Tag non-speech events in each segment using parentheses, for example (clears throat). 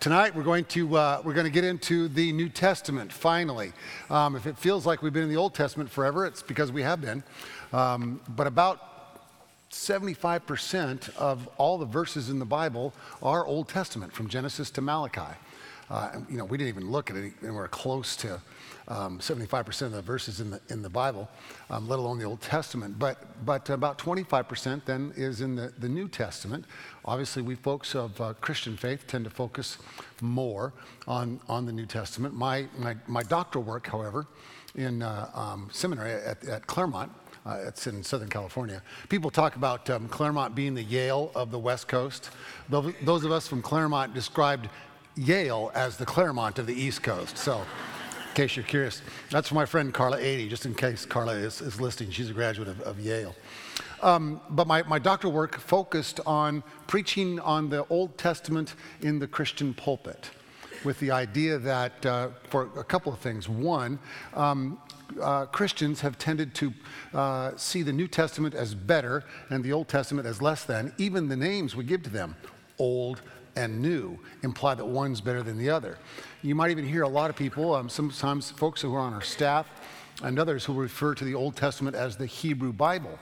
tonight we're going to uh, we're going to get into the New Testament. Finally, um, if it feels like we've been in the Old Testament forever, it's because we have been. Um, but about 75% of all the verses in the Bible are Old Testament, from Genesis to Malachi. Uh, you know, we didn't even look at anywhere close to um, 75% of the verses in the, in the Bible, um, let alone the Old Testament. But, but about 25% then is in the, the New Testament. Obviously, we folks of uh, Christian faith tend to focus more on, on the New Testament. My, my, my doctoral work, however, in uh, um, seminary at, at Claremont, uh, it's in Southern California. People talk about um, Claremont being the Yale of the West Coast. Those of us from Claremont described Yale as the Claremont of the East Coast. So in case you're curious. That's my friend Carla 80, just in case Carla is, is listening. She's a graduate of, of Yale. Um, but my, my doctoral work focused on preaching on the Old Testament in the Christian pulpit with the idea that, uh, for a couple of things. One, um, uh, Christians have tended to uh, see the New Testament as better and the Old Testament as less than. Even the names we give to them, Old and New, imply that one's better than the other. You might even hear a lot of people, um, sometimes folks who are on our staff and others who refer to the Old Testament as the Hebrew Bible.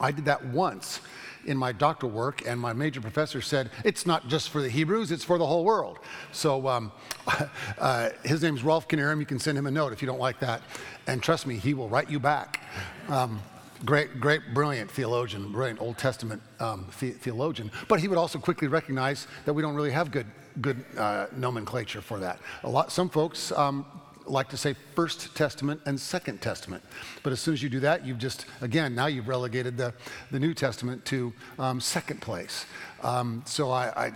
I did that once in my doctoral work, and my major professor said, It's not just for the Hebrews, it's for the whole world. So um, (laughs) uh, his name's Rolf Knierim. You can send him a note if you don't like that. And trust me, he will write you back. Um, great, great, brilliant theologian, brilliant Old Testament um, the- theologian. But he would also quickly recognize that we don't really have good good uh, nomenclature for that. A lot, some folks um, like to say First Testament and Second Testament, but as soon as you do that, you've just again now you've relegated the the New Testament to um, second place. Um, so I, I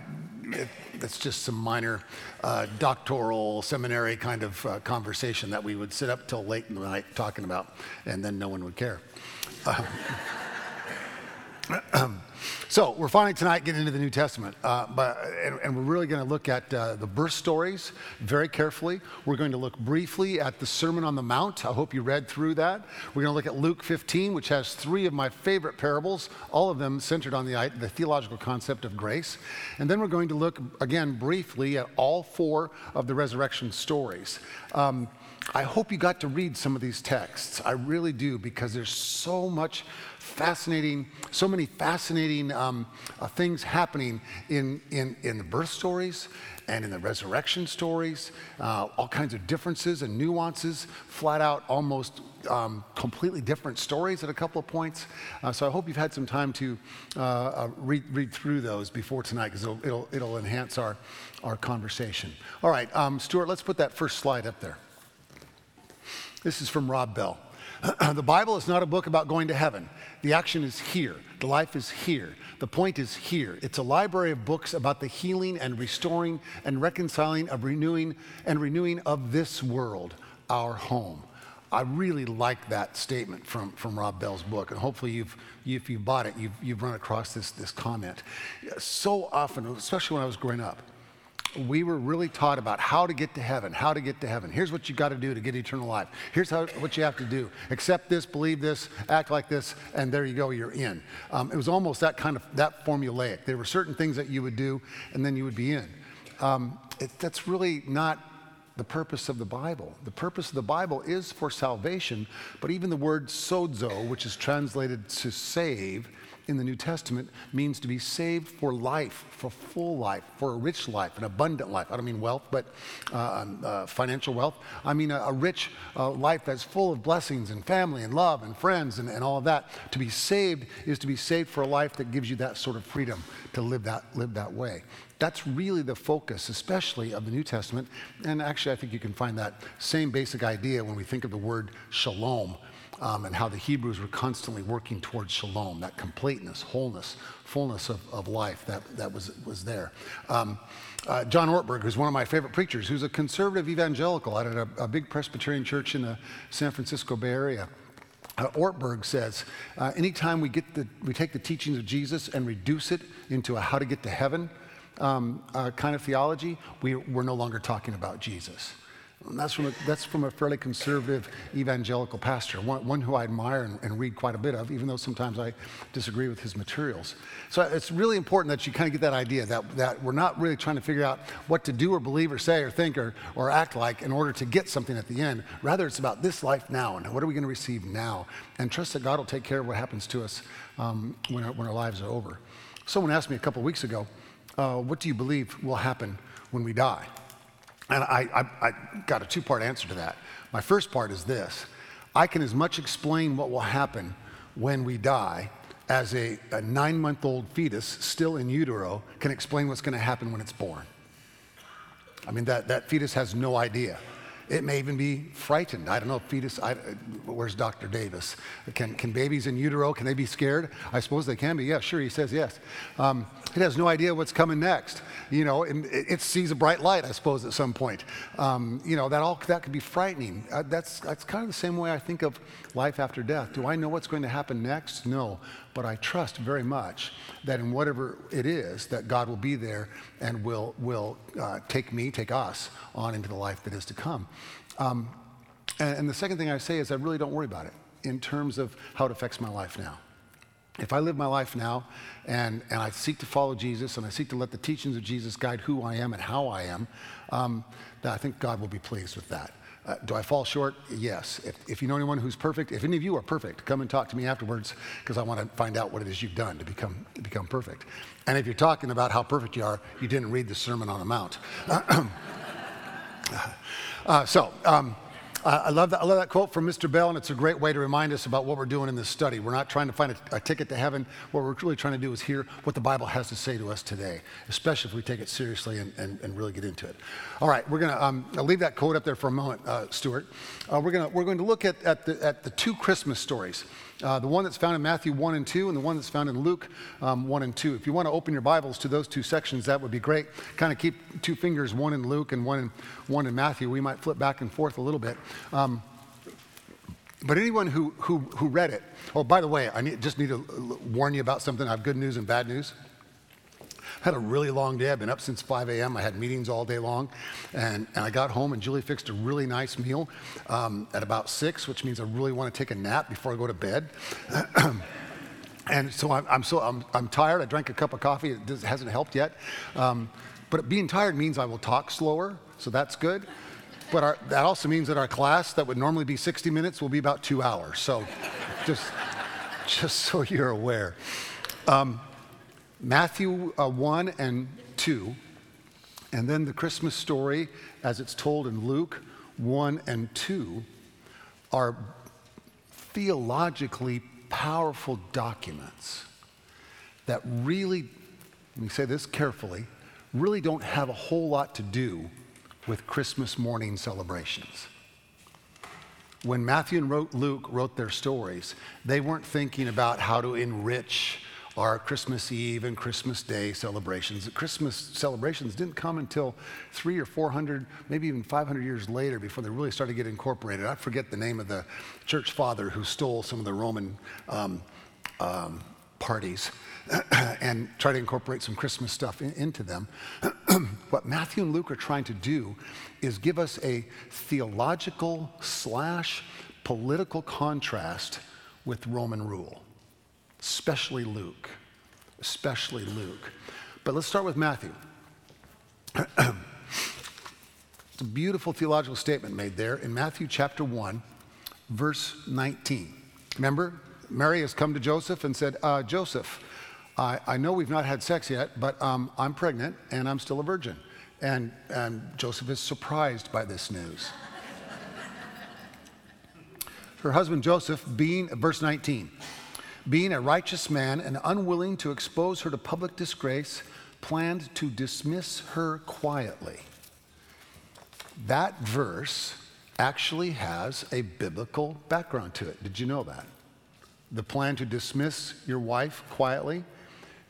it's just some minor uh, doctoral seminary kind of uh, conversation that we would sit up till late in the night talking about, and then no one would care. (laughs) Uh, (clears throat) So we're finally tonight getting into the New Testament, uh, but and, and, we're really going to look at uh, the birth stories very carefully. We're going to look briefly at the Sermon on the Mount. I hope you read through that. We're going to look at Luke 15, which has three of my favorite parables, all of them centered on the, the theological concept of grace. And then we're going to look again briefly at all four of the resurrection stories. Um, I hope you got to read some of these texts. I really do because there's so much fascinating, so many fascinating um, uh, things happening in, in, in the birth stories and in the resurrection stories, uh, all kinds of differences and nuances, flat out almost um, completely different stories at a couple of points. Uh, so I hope you've had some time to uh, uh read, read through those before tonight because it'll, it'll, it'll, enhance our, our conversation. All right, um, Stuart, let's put that first slide up there. This is from Rob Bell. (clears throat) the Bible is not a book about going to heaven. The action is here. The life is here. The point is here. It's a library of books about the healing and restoring and reconciling of renewing and renewing of this world, our home. I really like that statement from, from Rob Bell's book, and hopefully you've, you, if you bought it, you've, you've run across this, this comment. So often, especially when I was growing up, we were really taught about how to get to heaven, how to get to heaven. Here's what you got to do to get eternal life. Here's how, what you have to do. Accept this, believe this, act like this, and there you go, you're in. Um, it was almost that kind of, that formulaic. There were certain things that you would do, and then you would be in. Um, it, that's really not the purpose of the Bible. The purpose of the Bible is for salvation, but even the word sozo, which is translated to save, in the New Testament means to be saved for life, for full life, for a rich life, an abundant life. I don't mean wealth, but uh, um, uh, financial wealth. I mean a, a rich uh, life that's full of blessings and family and love and friends and, and all of that. To be saved is to be saved for a life that gives you that sort of freedom to live that, live that way. That's really the focus, especially of the New Testament. And actually, I think you can find that same basic idea when we think of the word shalom um, and how the Hebrews were constantly working towards shalom, that completeness, wholeness, fullness of, of life that, that was, was there. Um, uh, John Ortberg, who's one of my favorite preachers, who's a conservative evangelical at a, a big Presbyterian church in the San Francisco Bay Area. Uh, Ortberg says, uh, anytime we, get the, we take the teachings of Jesus and reduce it into a how to get to heaven um, uh, kind of theology, we, we're no longer talking about Jesus That's from a, that's from a fairly conservative evangelical pastor, one, one who I admire and, and, read quite a bit of, even though sometimes I disagree with his materials. So it's really important that you kind of get that idea that, that we're not really trying to figure out what to do or believe or say or think or, or act like in order to get something at the end. Rather, it's about this life now and what are we going to receive now? And trust that God will take care of what happens to us um, when, our, when our lives are over. Someone asked me a couple weeks ago, uh, What do you believe will happen when we die? And I, I, I got a two part answer to that. My first part is this I can as much explain what will happen when we die as a, a nine month old fetus still in utero can explain what's going to happen when it's born. I mean, that, that fetus has no idea. It may even be frightened. I don't know, fetus, I, where's Dr. Davis? Can, can babies in utero, can they be scared? I suppose they can be. Yeah, sure, he says yes. Um, it has no idea what's coming next. You know, it, it sees a bright light, I suppose, at some point. Um, you know, that all, that could be frightening. Uh, that's, that's kind of the same way I think of life after death. Do I know what's going to happen next? No but I trust very much that in whatever it is, that God will be there and will, will uh, take me, take us on into the life that is to come. Um, and, and the second thing I say is I really don't worry about it in terms of how it affects my life now. If I live my life now and, and I seek to follow Jesus and I seek to let the teachings of Jesus guide who I am and how I am, um, I think God will be pleased with that. Uh, do I fall short? Yes. If, if you know anyone who's perfect, if any of you are perfect, come and talk to me afterwards because I want to find out what it is you've done to become, to become perfect. And if you're talking about how perfect you are, you didn't read the Sermon on the Mount. (clears throat) uh, so, um, uh, I, love that, I love that quote from Mr. Bell, and it's a great way to remind us about what we're doing in this study. We're not trying to find a, a ticket to heaven. What we're really trying to do is hear what the Bible has to say to us today, especially if we take it seriously and, and, and really get into it. All right, we're going to um, leave that quote up there for a moment, uh, Stuart. Uh, we're, gonna, we're going to look at, at, the, at the two Christmas stories. Uh, the one that's found in Matthew 1 and 2, and the one that's found in Luke um, 1 and 2. If you want to open your Bibles to those two sections, that would be great. Kind of keep two fingers, one in Luke and one in, one in Matthew. We might flip back and forth a little bit. Um, but anyone who, who, who read it, oh, by the way, I need, just need to warn you about something. I have good news and bad news had a really long day. I've been up since 5 a.m. I had meetings all day long. And, and I got home, and Julie fixed a really nice meal um, at about 6, which means I really want to take a nap before I go to bed. (clears throat) and so I'm, I'm, so, I'm, I'm tired. I drank a cup of coffee. It hasn't helped yet. Um, but being tired means I will talk slower, so that's good. But our, that also means that our class that would normally be 60 minutes will be about two hours. So just, just so you're aware. Um, Matthew uh, 1 and 2, and then the Christmas story as it's told in Luke 1 and 2 are theologically powerful documents that really, let me say this carefully, really don't have a whole lot to do with Christmas morning celebrations. When Matthew and Luke wrote their stories, they weren't thinking about how to enrich our Christmas Eve and Christmas Day celebrations. Christmas celebrations didn't come until three or 400, maybe even 500 years later before they really started to get incorporated. I forget the name of the church father who stole some of the Roman um, um, parties (clears throat) and tried to incorporate some Christmas stuff in, into them. (clears throat) what Matthew and Luke are trying to do is give us a theological slash political contrast with Roman rule especially Luke. Especially Luke. But let's start with Matthew. (clears throat) it's a beautiful theological statement made there in Matthew chapter 1, verse 19. Remember, Mary has come to Joseph and said, uh, Joseph, I, I, know we've not had sex yet, but um, I'm pregnant and I'm still a virgin. And, and Joseph is surprised by this news. (laughs) Her husband Joseph, being, verse 19, being a righteous man and unwilling to expose her to public disgrace, planned to dismiss her quietly. That verse actually has a biblical background to it. Did you know that? The plan to dismiss your wife quietly.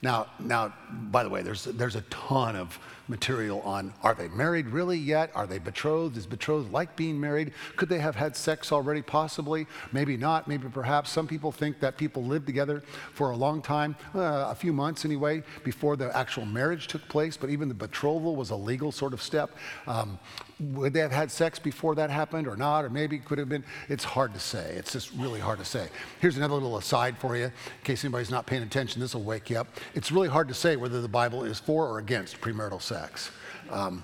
Now, now, by the way, there's, there's a ton of material on are they married really yet? Are they betrothed? Is betrothed like being married? Could they have had sex already? Possibly. Maybe not. Maybe perhaps. Some people think that people lived together for a long time, uh, a few months anyway, before the actual marriage took place. But even the betrothal was a legal sort of step. Um, would they have had sex before that happened or not? Or maybe it could have been. It's hard to say. It's just really hard to say. Here's another little aside for you, in case anybody's not paying attention. This will wake you up. It's really hard to say whether the Bible is for or against premarital sex. Um,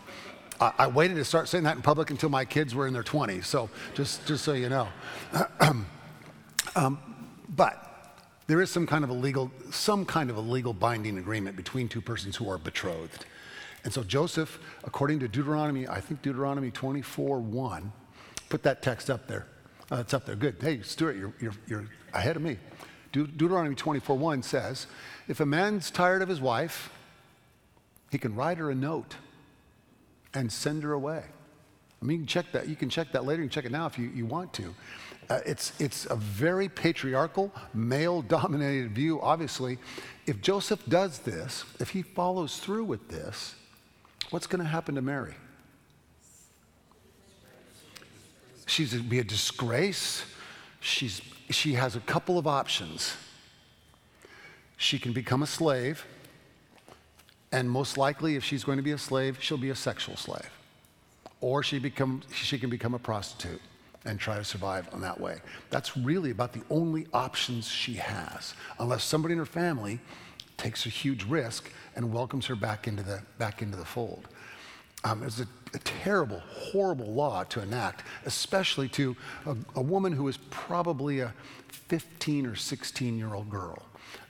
I, I, waited to start saying that in public until my kids were in their 20s. So just, just so you know. (clears throat) um, but there is some kind of a legal, some kind of a legal binding agreement between two persons who are betrothed. And so Joseph, according to Deuteronomy, I think Deuteronomy 24 1, put that text up there. Uh, it's up there. Good. Hey, Stuart, you're, you're, you're ahead of me. De- Deuteronomy 24 1 says, If a man's tired of his wife, he can write her a note and send her away. I mean, you can check that. You can check that later. You can check it now if you, you want to. Uh, it's, it's a very patriarchal, male dominated view, obviously. If Joseph does this, if he follows through with this, what's going to happen to Mary? She's going to be a disgrace. She's, she has a couple of options. She can become a slave, and most likely, if she's going to be a slave, she'll be a sexual slave. Or she, become, she can become a prostitute and try to survive on that way. That's really about the only options she has, unless somebody in her family takes a huge risk and welcomes her back into the, back into the fold. Um, it's a, a, terrible, horrible law to enact, especially to a, a woman who is probably a 15 or 16 year old girl.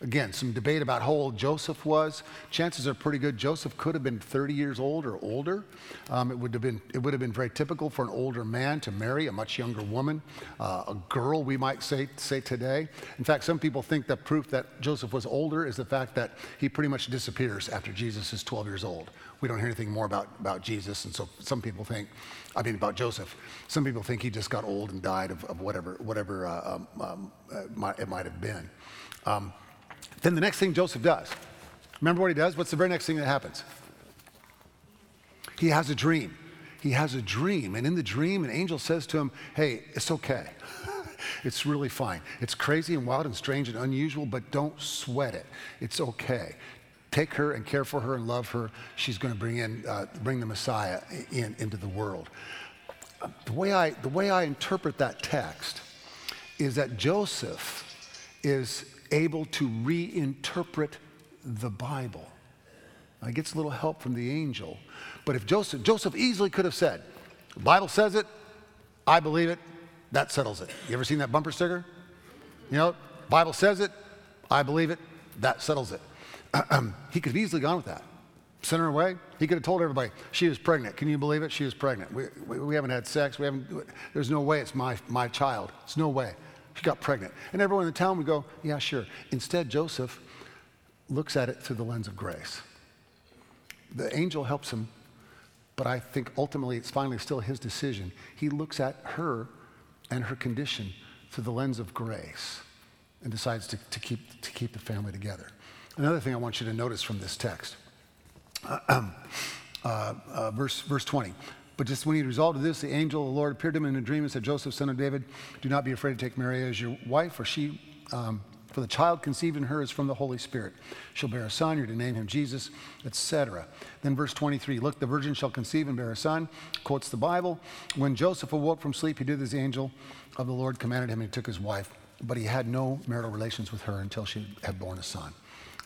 Again, some debate about how old Joseph was. Chances are pretty good Joseph could have been 30 years old or older. Um, it, would have been, it would have been very typical for an older man to marry a much younger woman, uh, a girl, we might say, say today. In fact, some people think that proof that Joseph was older is the fact that he pretty much disappears after Jesus is 12 years old. We don't hear anything more about, about Jesus, and so some people think, I mean, about Joseph, some people think he just got old and died of, of whatever, whatever uh, um, um, uh, it might have been. Um, then the next thing Joseph does, remember what he does? What's the very next thing that happens? He has a dream. He has a dream. And in the dream, an angel says to him, Hey, it's okay. (laughs) it's really fine. It's crazy and wild and strange and unusual, but don't sweat it. It's okay. Take her and care for her and love her. She's going to bring in, uh, bring the Messiah in, into the world. The way, I, the way I interpret that text is that Joseph is able to reinterpret the Bible. I gets a little help from the angel. But if Joseph, Joseph easily could have said, the Bible says it, I believe it, that settles it. You ever seen that bumper sticker? You know, Bible says it, I believe it, that settles it. (clears throat) he could have easily gone with that. Sent her away. He could have told everybody she was pregnant. Can you believe it? She was pregnant. We, we, we haven't had sex. We haven't. There's no way it's my, my child. It's no way. She got pregnant. And everyone in the town would go, Yeah, sure. Instead, Joseph looks at it through the lens of grace. The angel helps him, but I think ultimately it's finally still his decision. He looks at her and her condition through the lens of grace and decides to, to, keep, to keep the family together. Another thing I want you to notice from this text, (clears throat) uh, uh, verse, verse 20. But just when he resolved this, the angel of the Lord appeared to him in a dream and said, Joseph, son of David, do not be afraid to take Mary as your wife, for she, um, for the child conceived in her is from the Holy Spirit. She'll bear a son, you're to name him Jesus, etc. Then verse 23, look, the virgin shall conceive and bear a son, quotes the Bible. When Joseph awoke from sleep, he did as the angel of the Lord commanded him, and he took his wife, but he had no marital relations with her until she had borne a son,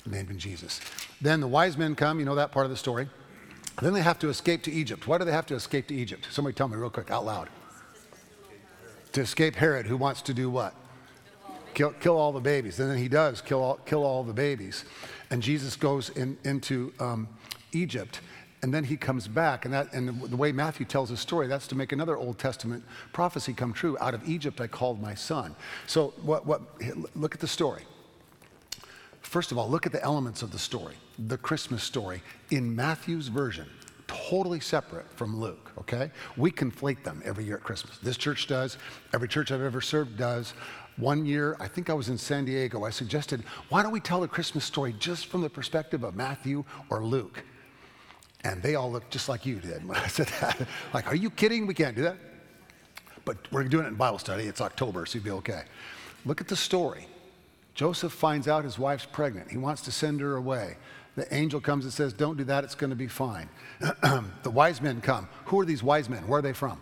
named him Jesus. Then the wise men come, you know that part of the story. Then they have to escape to Egypt. Why do they have to escape to Egypt? Somebody tell me real quick, out loud. To escape Herod, who wants to do what? Kill, kill all the babies. And then he does kill all, kill all the babies. And Jesus goes in, into um, Egypt. And then he comes back, and, that, and the way Matthew tells his story, that's to make another Old Testament prophecy come true. Out of Egypt I called my son. So, what, what, look at the story. First of all, look at the elements of the story, the Christmas story in Matthew's version, totally separate from Luke, okay? We conflate them every year at Christmas. This church does, every church I've ever served does. One year, I think I was in San Diego, I suggested, why don't we tell the Christmas story just from the perspective of Matthew or Luke? And they all looked just like you did when I (laughs) said that. like, are you kidding? We can't do that. But we're doing it in Bible study. It's October, so you'll be okay. Look at the story. Joseph finds out his wife's pregnant. He wants to send her away. The angel comes and says, Don't do that, it's going to be fine. (clears throat) the wise men come. Who are these wise men? Where are they from?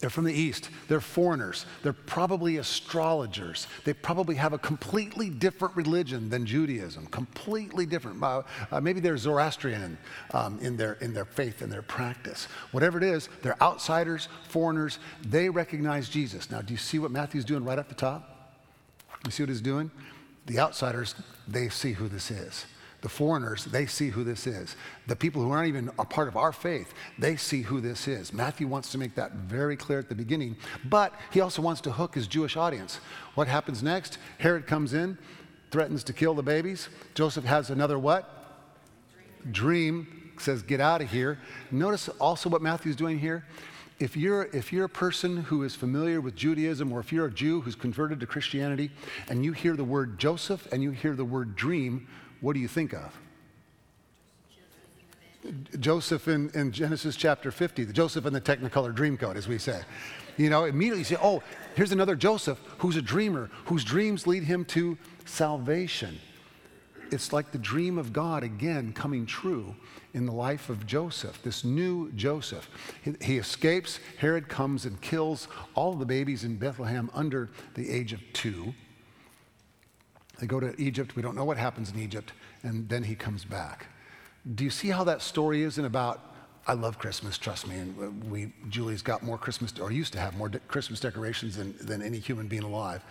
They're from the East. They're foreigners. They're probably astrologers. They probably have a completely different religion than Judaism, completely different. Uh, maybe they're Zoroastrian um, in, their, in their faith and their practice. Whatever it is, they're outsiders, foreigners. They recognize Jesus. Now, do you see what Matthew's doing right at the top? You see what he's doing? The outsiders, they see who this is. The foreigners, they see who this is. The people who aren't even a part of our faith, they see who this is. Matthew wants to make that very clear at the beginning, but he also wants to hook his Jewish audience. What happens next? Herod comes in, threatens to kill the babies. Joseph has another what? Dream, Dream says, Get out of here. Notice also what Matthew's doing here if you're, if you're a person who is familiar with Judaism, or if you're a Jew who's converted to Christianity, and you hear the word Joseph and you hear the word dream, what do you think of? Joseph in, in Genesis chapter 50, the Joseph in the Technicolor Dreamcoat, as we say. You know, immediately you say, oh, here's another Joseph who's a dreamer, whose dreams lead him to salvation. It's like the dream of God again coming true in the life of Joseph, this new Joseph. He, he escapes. Herod comes and kills all the babies in Bethlehem under the age of two. They go to Egypt. We don't know what happens in Egypt. And then he comes back. Do you see how that story isn't about, I love Christmas, trust me. And we, Julie's got more Christmas, or used to have more de- Christmas decorations than, than any human being alive.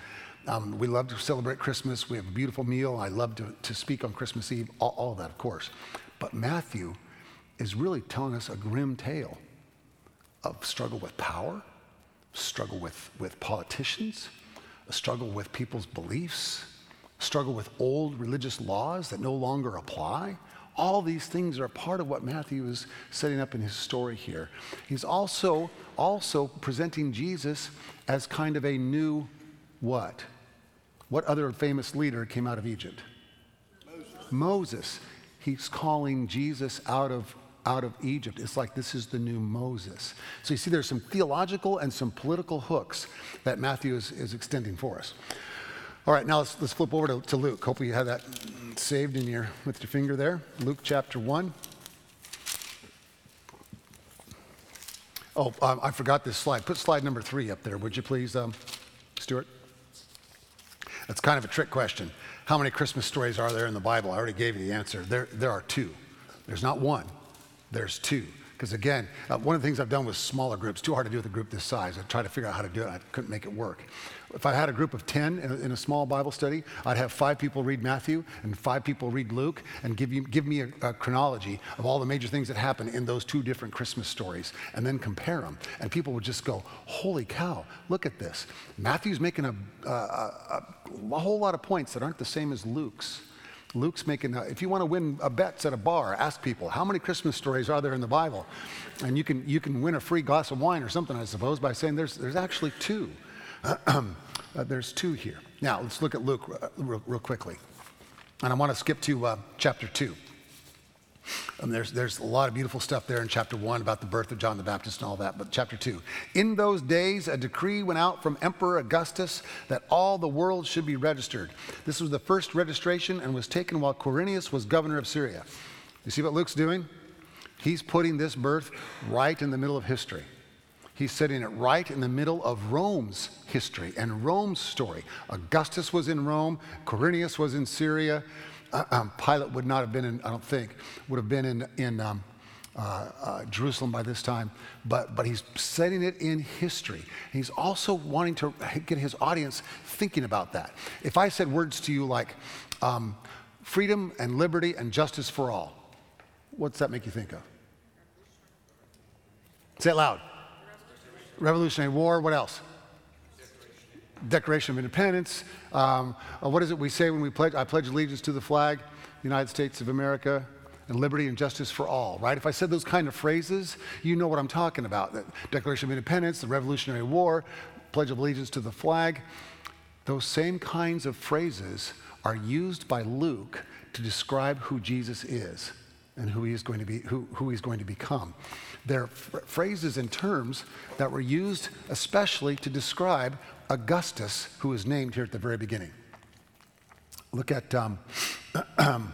Um, we love to celebrate Christmas. We have a beautiful meal. I love to, to speak on Christmas Eve, all, all of that, of course. But Matthew is really telling us a grim tale of struggle with power, struggle with, with politicians, a struggle with people's beliefs, struggle with old religious laws that no longer apply. All these things are part of what Matthew is setting up in his story here. He's also also presenting Jesus as kind of a new what? What other famous leader came out of Egypt? Moses. Moses. He's calling Jesus out of out of Egypt. It's like this is the new Moses. So you see, there's some theological and some political hooks that Matthew is, is extending for us. All right, now let's, let's flip over to, to Luke. Hopefully you have that saved in your, with your finger there. Luke chapter 1. Oh, um, I forgot this slide. Put slide number three up there, would you please, um, Stuart? That's kind of a trick question. How many Christmas stories are there in the Bible? I already gave you the answer. There, there are two. There's not one, there's two. Because again, uh, one of the things I've done with smaller groups, too hard to do with a group this size. I tried to figure out how to do it. I couldn't make it work. If I had a group of 10 in a, small Bible study, I'd have five people read Matthew and five people read Luke and give, you, give me a, a chronology of all the major things that happen in those two different Christmas stories and then compare them. And people would just go, holy cow, look at this. Matthew's making a, a, a, a whole lot of points that aren't the same as Luke's. Luke's making, a, if you want to win a bets at a bar, ask people, how many Christmas stories are there in the Bible? And you can, you can win a free glass of wine or something, I suppose, by saying there's, there's actually two. (clears throat) uh, there's two here. Now, let's look at Luke uh, real, real, quickly. And I want to skip to uh, chapter 2. Um, there's, there's a lot of beautiful stuff there in chapter 1 about the birth of John the Baptist and all that, but chapter 2. In those days, a decree went out from Emperor Augustus that all the world should be registered. This was the first registration and was taken while Quirinius was governor of Syria. You see what Luke's doing? He's putting this birth right in the middle of history. He's setting it right in the middle of Rome's history and Rome's story. Augustus was in Rome, Quirinius was in Syria. Uh, um, Pilate would not have been in, I don't think, would have been in, in um, uh, uh, Jerusalem by this time, but, but he's setting it in history. He's also wanting to get his audience thinking about that. If I said words to you like um, freedom and liberty and justice for all, what's that make you think of? Say it loud. Revolutionary War, what else? Declaration of Independence. Um, uh, what is it we say when we pledge? I pledge allegiance to the flag, United States of America, and liberty and justice for all, right? If I said those kind of phrases, you know what I'm talking about. The Declaration of Independence, the Revolutionary War, Pledge of Allegiance to the flag. Those same kinds of phrases are used by Luke to describe who Jesus is and who he is going to be, who, who he's going to become. They're phrases and terms that were used especially to describe Augustus, who is named here at the very beginning. Look at, um, (clears throat)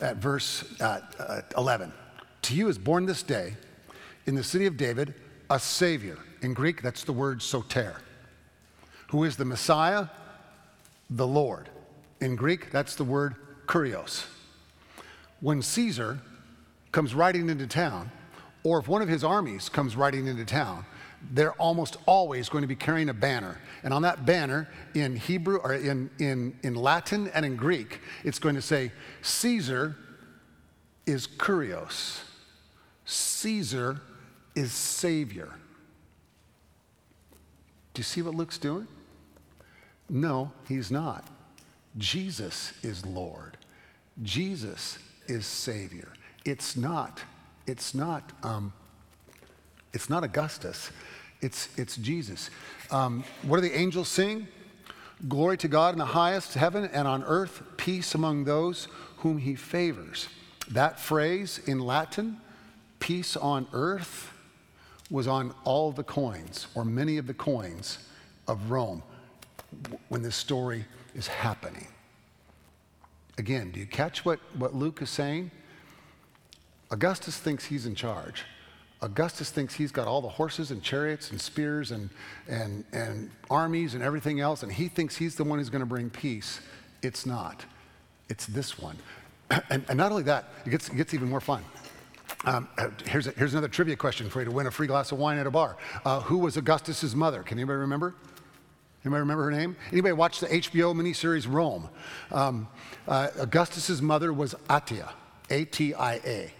at verse uh, uh, 11. To you is born this day in the city of David a Savior. In Greek, that's the word soter, who is the Messiah, the Lord. In Greek, that's the word kurios. When Caesar comes riding into town, or if one of his armies comes riding into town, they're almost always going to be carrying a banner. And on that banner, in Hebrew or in, in, in Latin and in Greek, it's going to say, Caesar is kurios. Caesar is Savior. Do you see what Luke's doing? No, he's not. Jesus is Lord. Jesus is Savior. It's not, it's not, um, it's not Augustus. It's, it's Jesus. Um, what do the angels sing? Glory to God in the highest heaven and on earth, peace among those whom he favors. That phrase in Latin, peace on earth, was on all the coins, or many of the coins of Rome, when this story is happening. Again, do you catch what, what Luke is saying? Augustus thinks he's in charge. Augustus thinks he's got all the horses and chariots and spears and, and, and armies and everything else, and he thinks he's the one who's going to bring peace. It's not. It's this one. (clears throat) And, and not only that, it gets, it gets even more fun. Um, uh, here's, a, here's another trivia question for you to win a free glass of wine at a bar. Uh, who was Augustus's mother? Can anybody remember? Anybody remember her name? Anybody watch the HBO miniseries Rome? Um, uh, Augustus's mother was Atia, A-T-I-A.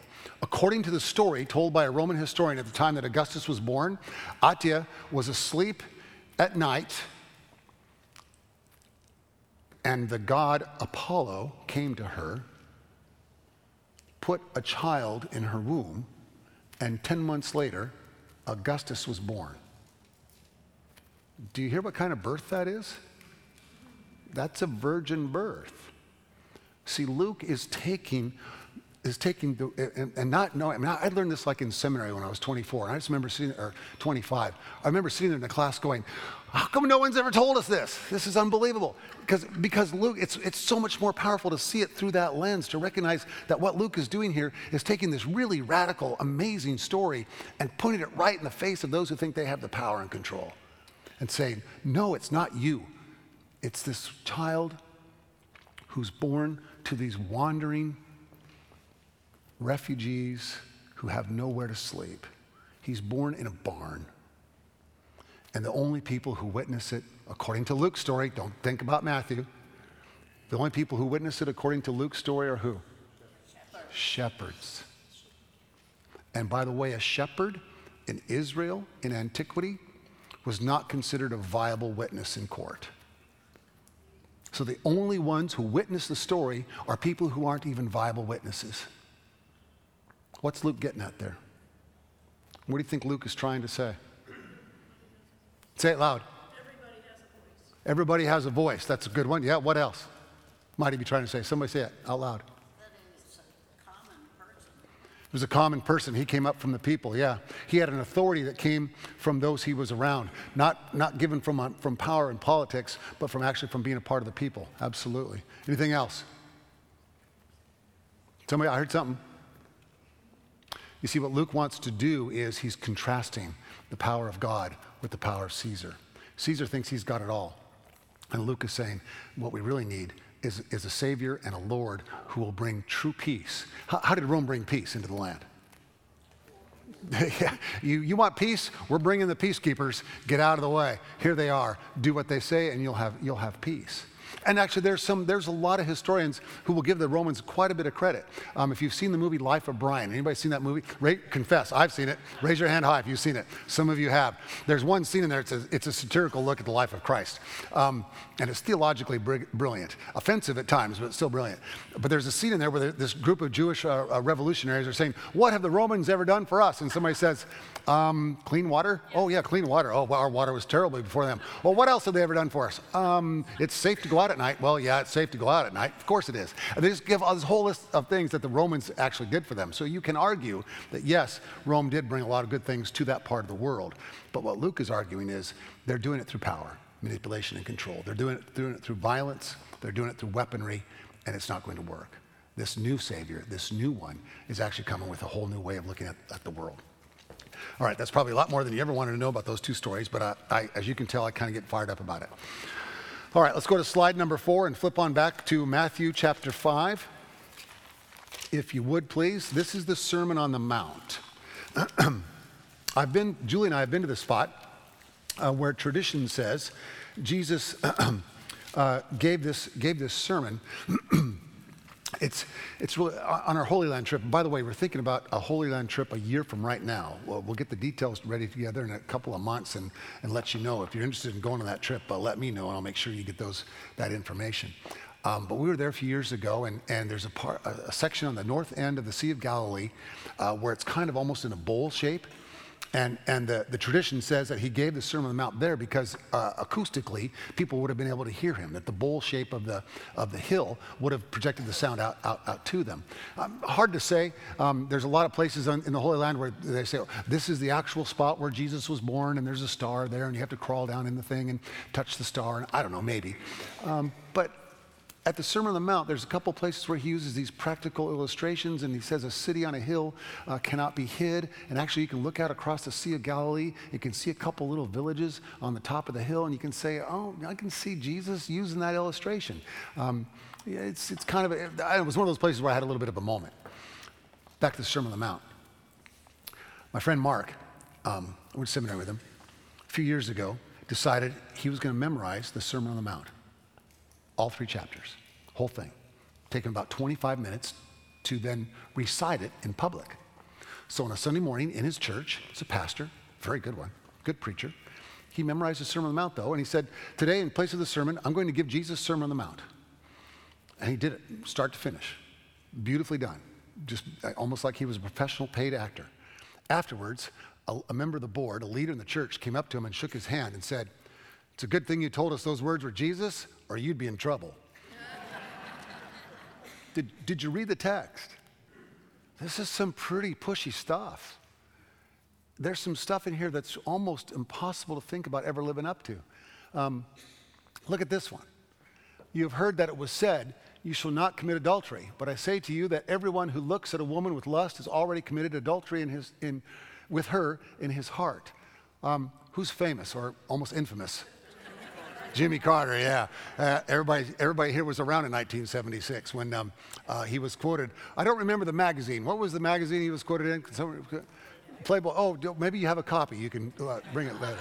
According to the story told by a Roman historian at the time that Augustus was born, Atia was asleep at night, and the god Apollo came to her, put a child in her womb, and 10 months later, Augustus was born. Do you hear what kind of birth that is? That's a virgin birth. See, Luke is taking is taking the, and, and, not knowing. I mean, I learned this like in seminary when I was 24. And I just remember sitting, or 25. I remember sitting there in the class going, "How come no one's ever told us this? This is unbelievable." Because because Luke, it's it's so much more powerful to see it through that lens to recognize that what Luke is doing here is taking this really radical, amazing story and putting it right in the face of those who think they have the power and control, and saying, "No, it's not you. It's this child who's born to these wandering." Refugees who have nowhere to sleep. He's born in a barn. And the only people who witness it, according to Luke's story, don't think about Matthew, the only people who witness it according to Luke's story are who? Shepherds. Shepherds. And by the way, a shepherd in Israel in antiquity was not considered a viable witness in court. So the only ones who witness the story are people who aren't even viable witnesses. What's Luke getting at there? What do you think Luke is trying to say? Say it loud. Everybody has a voice. Everybody has a voice. That's a good one. Yeah, what else? Might he be trying to say? Somebody say it out loud. He was a common person. He came up from the people, yeah. He had an authority that came from those he was around, not, not given from, from power and politics, but from actually from being a part of the people. Absolutely. Anything else? Somebody, I heard something. You see, what Luke wants to do is he's contrasting the power of God with the power of Caesar. Caesar thinks he's got it all. And Luke is saying, what we really need is, is a Savior and a Lord who will bring true peace. How, how did Rome bring peace into the land? (laughs) yeah, you, you want peace? We're bringing the peacekeepers. Get out of the way. Here they are. Do what they say, and you'll have, you'll have peace. And actually, there's, some, there's a lot of historians who will give the Romans quite a bit of credit. Um, if you've seen the movie Life of Brian, anybody seen that movie? Ra- confess, I've seen it. Raise your hand high if you've seen it. Some of you have. There's one scene in there, it's a, it's a satirical look at the life of Christ. Um, and it's theologically br- brilliant. Offensive at times, but still brilliant. But there's a scene in there where this group of Jewish uh, uh, revolutionaries are saying, What have the Romans ever done for us? And somebody says, um, Clean water? Oh, yeah, clean water. Oh, well, our water was terrible before them. Well, what else have they ever done for us? Um, it's safe to go out at night. Well, yeah, it's safe to go out at night. Of course it is. And they just give all this whole list of things that the Romans actually did for them. So you can argue that yes, Rome did bring a lot of good things to that part of the world. But what Luke is arguing is they're doing it through power, manipulation, and control. They're doing it, doing it through violence, they're doing it through weaponry, and it's not going to work. This new Savior, this new one, is actually coming with a whole new way of looking at, at the world. All right, that's probably a lot more than you ever wanted to know about those two stories, but I, I, as you can tell, I kind of get fired up about it. All right, let's go to slide number four and flip on back to Matthew chapter 5. If you would, please. This is the Sermon on the Mount. (clears throat) I've been, Julie and I have been to the spot uh, where tradition says Jesus (clears throat) uh, gave, this, gave this sermon. (clears throat) it's, it's really on our Holy Land trip. By the way, we're thinking about a Holy Land trip a year from right now. We'll, we'll get the details ready together in a couple of months and, and let you know. If you're interested in going on that trip, uh, let me know and I'll make sure you get those, that information. Um, but we were there a few years ago, and, and there's a, part, a, a section on the north end of the Sea of Galilee uh, where it's kind of almost in a bowl shape. And, and the, the tradition says that he gave the Sermon on the Mount there because uh, acoustically, people would have been able to hear him, that the bowl shape of the, of the hill would have projected the sound out, out, out to them. Um, hard to say. Um, there's a lot of places on, in the Holy Land where they say, oh, this is the actual spot where Jesus was born, and there's a star there, and you have to crawl down in the thing and touch the star. And I don't know, maybe. Um, but at the Sermon on the Mount, there's a couple places where he uses these practical illustrations, and he says a city on a hill uh, cannot be hid. And actually, you can look out across the Sea of Galilee. You can see a couple little villages on the top of the hill, and you can say, "Oh, I can see Jesus using that illustration." Um, it's it's kind of a, it was one of those places where I had a little bit of a moment. Back to the Sermon on the Mount. My friend Mark, um, I went to seminary with him a few years ago. Decided he was going to memorize the Sermon on the Mount all three chapters, whole thing. Taking about 25 minutes to then recite it in public. So on a Sunday morning in his church, he's a pastor, very good one, good preacher. He memorized the Sermon on the Mount, though, and he said, Today, in place of the sermon, I'm going to give Jesus' Sermon on the Mount. And he did it, start to finish. Beautifully done. Just uh, almost like he was a professional paid actor. Afterwards, a, a member of the board, a leader in the church, came up to him and shook his hand and said, It's a good thing you told us those words were Jesus, or you'd be in trouble. did, did you read the text? This is some pretty pushy stuff. There's some stuff in here that's almost impossible to think about ever living up to. Um, look at this one. You have heard that it was said, You shall not commit adultery. But I say to you that everyone who looks at a woman with lust has already committed adultery in his, in, with her in his heart. Um, who's famous or almost infamous Jimmy Carter, yeah. Uh, everybody, everybody here was around in 1976 when um, uh, he was quoted. I don't remember the magazine. What was the magazine he was quoted in? Playboy. Oh, maybe you have a copy. You can uh, bring it later.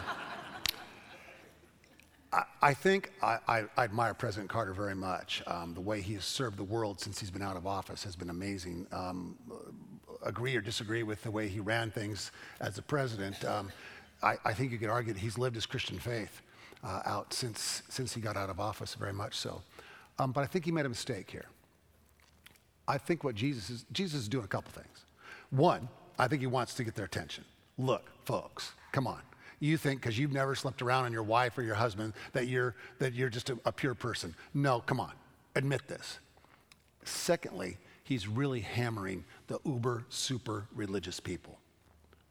I, I think I, I, I, admire President Carter very much. Um, the way he has served the world since he's been out of office has been amazing. Um, agree or disagree with the way he ran things as a president. Um, I, I, think you could argue that he's lived his Christian faith uh, out since, since he got out of office, very much so. Um, but I think he made a mistake here. I think what Jesus is, Jesus is doing a couple things. One, I think he wants to get their attention. Look, folks, come on. You think because you've never slept around on your wife or your husband that you're, that you're just a, a pure person. No, come on. Admit this. Secondly, he's really hammering the uber super religious people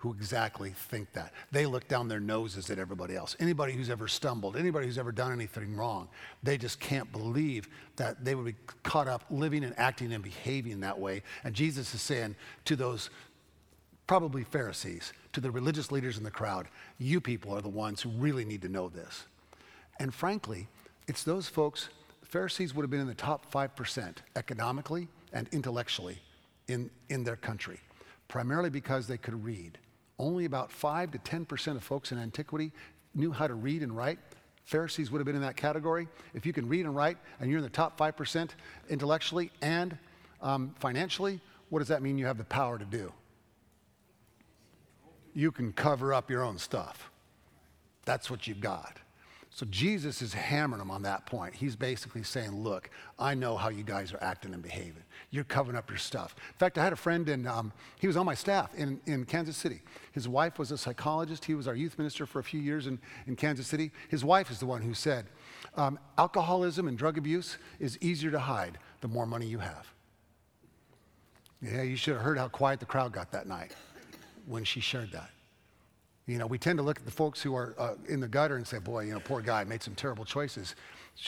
who exactly think that. They look down their noses at everybody else. Anybody who's ever stumbled, anybody who's ever done anything wrong, they just can't believe that they would be caught up living and acting and behaving that way. And Jesus is saying to those probably Pharisees, to the religious leaders in the crowd, you people are the ones who really need to know this. And frankly, it's those folks, Pharisees would have been in the top 5% economically and intellectually in, in their country, primarily because they could read only about 5 to 10% of folks in antiquity knew how to read and write. Pharisees would have been in that category. If you can read and write and you're in the top 5% intellectually and um, financially, what does that mean you have the power to do? You can cover up your own stuff. That's what you've got. So Jesus is hammering them on that point. He's basically saying, Look, I know how you guys are acting and behaving. You're covering up your stuff. In fact, I had a friend, and um, he was on my staff in, in Kansas City. His wife was a psychologist. He was our youth minister for a few years in, in Kansas City. His wife is the one who said, um, Alcoholism and drug abuse is easier to hide the more money you have. Yeah, you should have heard how quiet the crowd got that night when she shared that. You know, we tend to look at the folks who are uh, in the gutter and say, boy, you know, poor guy made some terrible choices.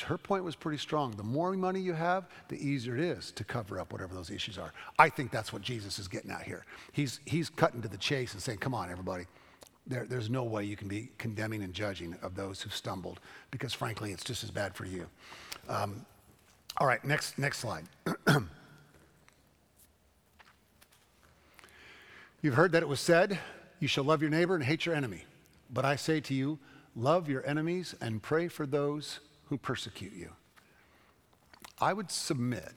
Her point was pretty strong. The more money you have, the easier it is to cover up whatever those issues are. I think that's what Jesus is getting at here. He's, he's cutting to the chase and saying, come on, everybody. There, there's no way you can be condemning and judging of those who've stumbled because, frankly, it's just as bad for you. Um, all right, next, next slide. (clears throat) You've heard that it was said, you shall love your neighbor and hate your enemy. But I say to you, love your enemies and pray for those who persecute you. I would submit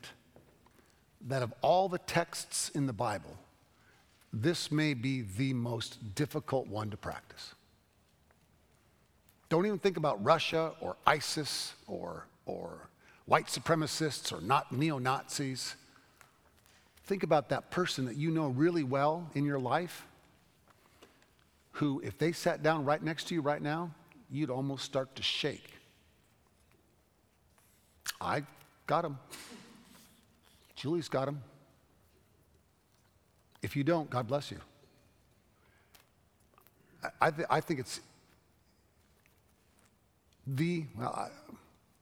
that of all the texts in the Bible, this may be the most difficult one to practice. Don't even think about Russia or ISIS or, or white supremacists or not neo Nazis. Think about that person that you know really well in your life who, if they sat down right next to you right now, you'd almost start to shake. I got them. Julie's got them. If you don't, God bless you. I, th- I think it's the, well, I,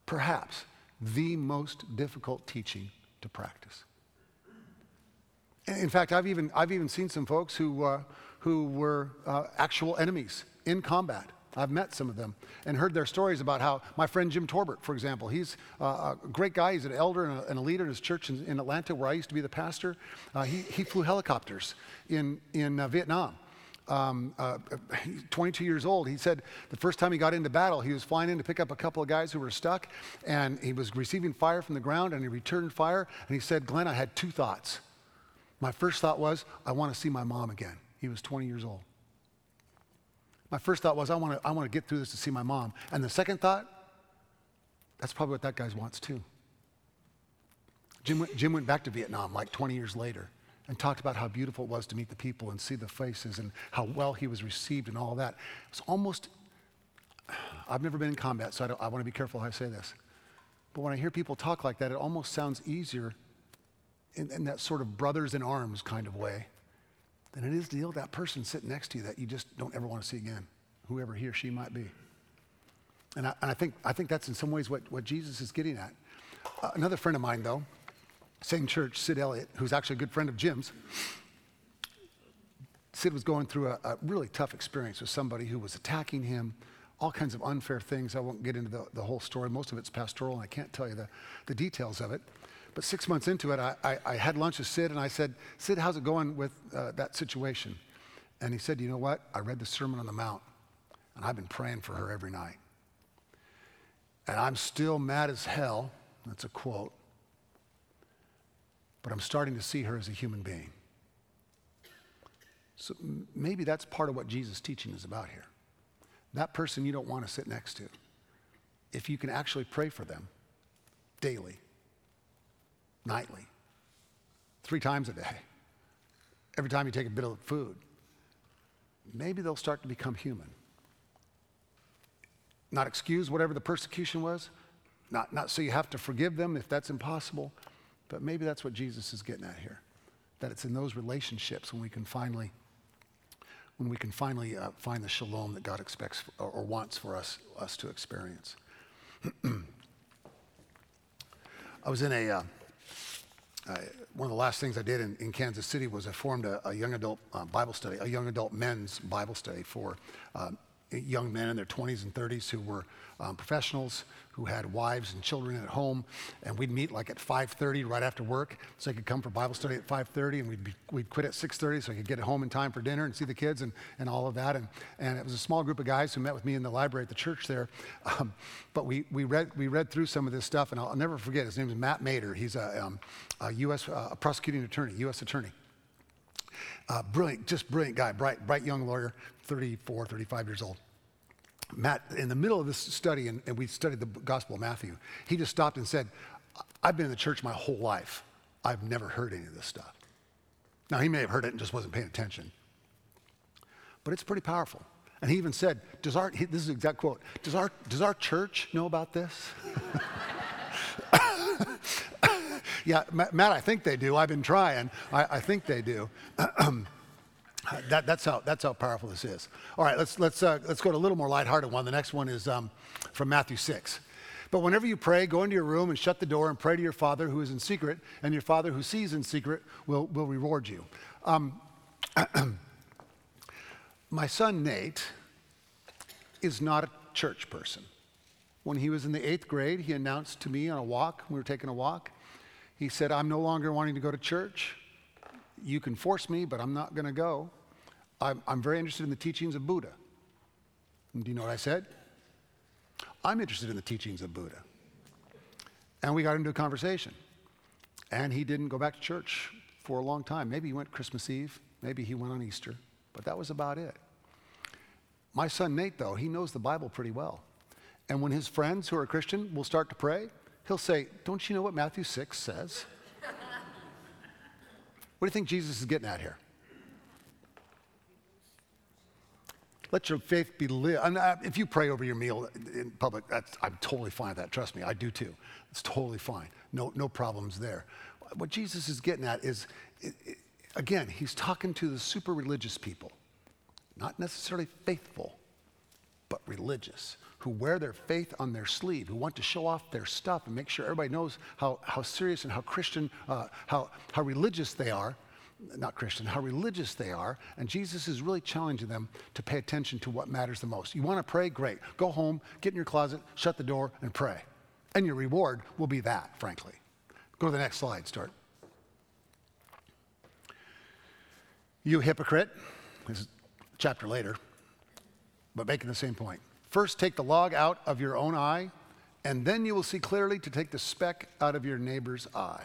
perhaps the most difficult teaching to practice. In fact, I've even, I've even seen some folks who, uh, who were uh, actual enemies in combat. I've met some of them and heard their stories about how my friend Jim Torbert, for example, he's uh, a great guy. He's an elder and a, and a leader in his church in, in, Atlanta, where I used to be the pastor. Uh, he, he flew helicopters in, in uh, Vietnam. Um, uh, 22 years old. He said the first time he got into battle, he was flying in to pick up a couple of guys who were stuck, and he was receiving fire from the ground, and he returned fire. And he said, Glenn, I had two thoughts. My first thought was, I want to see my mom again. He was 20 years old. My first thought was, I want to, I want to get through this to see my mom. And the second thought, that's probably what that guy wants too. Jim went, Jim went back to Vietnam like 20 years later and talked about how beautiful it was to meet the people and see the faces and how well he was received and all that. It's almost, I've never been in combat, so I, I want to be careful how I say this. But when I hear people talk like that, it almost sounds easier in, in that sort of brothers in arms kind of way than it is to deal with that person sitting next to you that you just don't ever want to see again, whoever he or she might be. And I, and I think, I think that's in some ways what, what Jesus is getting at. Uh, another friend of mine, though, same church, Sid Elliott, who's actually a good friend of Jim's, Sid was going through a, a, really tough experience with somebody who was attacking him, all kinds of unfair things. I won't get into the, the whole story. Most of it's pastoral, and I can't tell you the, the details of it. But six months into it, I, I, I, had lunch with Sid and I said, Sid, how's it going with uh, that situation? And he said, You know what? I read the Sermon on the Mount and I've been praying for her every night. And I'm still mad as hell. That's a quote. But I'm starting to see her as a human being. So maybe that's part of what Jesus' teaching is about here. That person you don't want to sit next to, if you can actually pray for them daily, nightly, three times a day, every time you take a bit of food, maybe they'll start to become human. Not excuse whatever the persecution was, not, not so you have to forgive them if that's impossible, but maybe that's what Jesus is getting at here. That it's in those relationships when we can finally, when we can finally uh, find the shalom that God expects or, or wants for us, us to experience. (clears throat) I was in a, uh, uh, one of the last things I did in, in Kansas City was I formed a, a young adult uh, Bible study, a young adult men's Bible study for uh, young men in their 20s and 30s who were um, professionals who had wives and children at home, and we'd meet like at 5:30 right after work, so I could come for Bible study at 5:30, and we'd be, we'd quit at 6:30 so I could get home in time for dinner and see the kids and, and all of that. And, and it was a small group of guys who met with me in the library at the church there. (laughs) Um, but we, we read we read through some of this stuff, and I'll, I'll never forget. His name is Matt Mader. He's a, um, a U.S. Uh, a prosecuting attorney, U.S. attorney. Uh, brilliant, just brilliant guy, bright, bright young lawyer, 34, 35 years old. Matt, in the middle of this study, and, and we studied the Gospel of Matthew, he just stopped and said, I've been in the church my whole life. I've never heard any of this stuff. Now, he may have heard it and just wasn't paying attention. But it's pretty powerful. And he even said, does our, this is the exact quote, does our, does our church know about this? (laughs) yeah, Matt, I think they do. I've been trying. I, I think they do. (clears throat) That, that's, how, that's how powerful this is. All right, let's, let's, uh, let's go to a little more lighthearted one. The next one is um, from Matthew 6. But whenever you pray, go into your room and shut the door and pray to your Father who is in secret, and your Father who sees in secret will, will reward you. Um, (clears throat) my son Nate is not a church person. When he was in the eighth grade, he announced to me on a walk, we were taking a walk, he said, I'm no longer wanting to go to church you can force me, but I'm not going to go. I'm, I'm very interested in the teachings of Buddha. And do you know what I said? I'm interested in the teachings of Buddha. And we got into a conversation. And he didn't go back to church for a long time. Maybe he went Christmas Eve, maybe he went on Easter, but that was about it. My son Nate, though, he knows the Bible pretty well. And when his friends who are Christian will start to pray, he'll say, Don't you know what Matthew 6 says? What do you think Jesus is getting at here? Let your faith be lived. Uh, if you pray over your meal in public, I'm totally fine with that. Trust me, I do too. It's totally fine. No, no problems there. What Jesus is getting at is, it, it, again, he's talking to the super religious people, not necessarily faithful, but religious who wear their faith on their sleeve, who want to show off their stuff and make sure everybody knows how, how serious and how Christian, uh, how, how religious they are. Not Christian, how religious they are. And Jesus is really challenging them to pay attention to what matters the most. You want to pray? Great. Go home, get in your closet, shut the door, and pray. And your reward will be that, frankly. Go to the next slide, start. You hypocrite, this is a chapter later, but making the same point. First, take the log out of your own eye, and then you will see clearly to take the speck out of your neighbor's eye.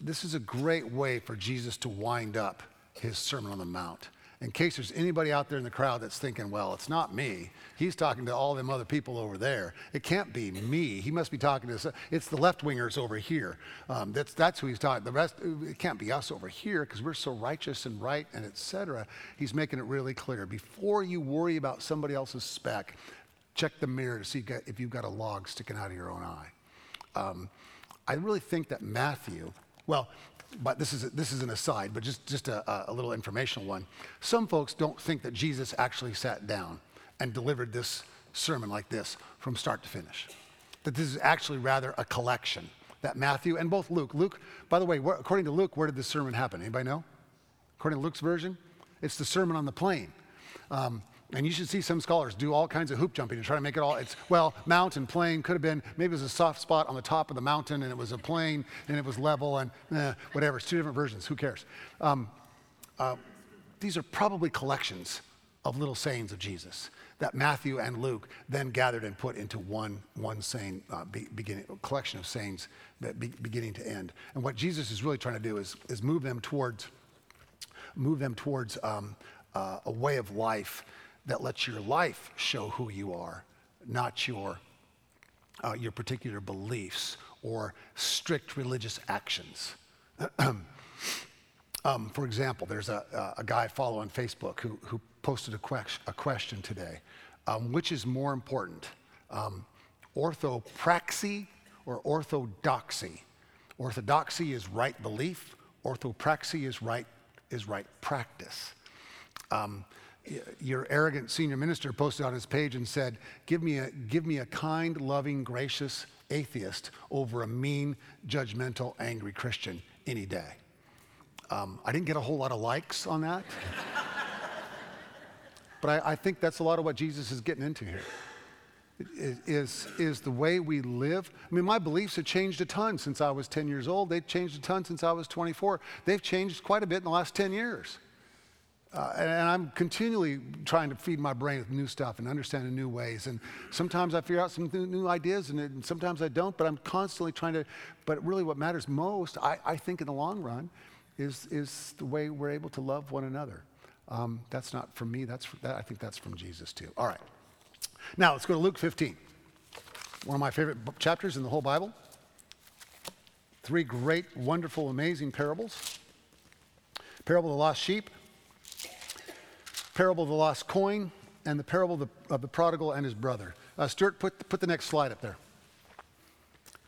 This is a great way for Jesus to wind up his Sermon on the Mount. In case there's anybody out there in the crowd that's thinking, well, it's not me. He's talking to all them other people over there. It can't be me. He must be talking to, it's the left wingers over here. Um, that's, that's who he's talking. The rest, it can't be us over here because we're so righteous and right and etc. He's making it really clear. Before you worry about somebody else's speck, check the mirror to see if you've got a log sticking out of your own eye. Um, I really think that Matthew, well, but this is, this is an aside, but just, just a, a little informational one. Some folks don't think that Jesus actually sat down and delivered this sermon like this from start to finish. That this is actually rather a collection. That Matthew and both Luke, Luke, by the way, according to Luke, where did this sermon happen? Anybody know? According to Luke's version, it's the Sermon on the Plain. Um, and you should see some scholars do all kinds of hoop jumping to try to make it all, it's, well, mountain, plain, could have been, maybe it was a soft spot on the top of the mountain and it was a plain and it was level and eh, whatever. It's two different versions. Who cares? Um, uh, these are probably collections of little sayings of Jesus that Matthew and Luke then gathered and put into one, one saying, uh, be, beginning, collection of sayings be, beginning to end. And what Jesus is really trying to do is, is move them towards, move them towards um, uh, a way of life that lets your life show who you are, not your, uh, your particular beliefs or strict religious actions. (clears throat) um, for example, there's a, a guy I follow on Facebook who, who posted a, que- a question today. Um, which is more important, um, orthopraxy or orthodoxy? Orthodoxy is right belief. Orthopraxy is right is right practice. Um, your arrogant senior minister posted on his page and said, give me, a, give me a kind, loving, gracious atheist over a mean, judgmental, angry Christian any day. Um, I didn't get a whole lot of likes on that. (laughs) But I, I think that's a lot of what Jesus is getting into here. Is, is the way we live. I mean, my beliefs have changed a ton since I was 10 years old. They've changed a ton since I was 24. They've changed quite a bit in the last 10 years. Uh, and, and I'm continually trying to feed my brain with new stuff and understanding new ways. And sometimes I figure out some new, new ideas, and, and, sometimes I don't. But I'm constantly trying to. But really, what matters most, I, I think, in the long run, is is the way we're able to love one another. Um, that's not from me. That's that, I think that's from Jesus too. All right. Now let's go to Luke 15. One of my favorite chapters in the whole Bible. Three great, wonderful, amazing parables. Parable of the lost sheep, parable of the lost coin, and the parable of the, of the prodigal and his brother. Uh, Stuart, put, put the next slide up there.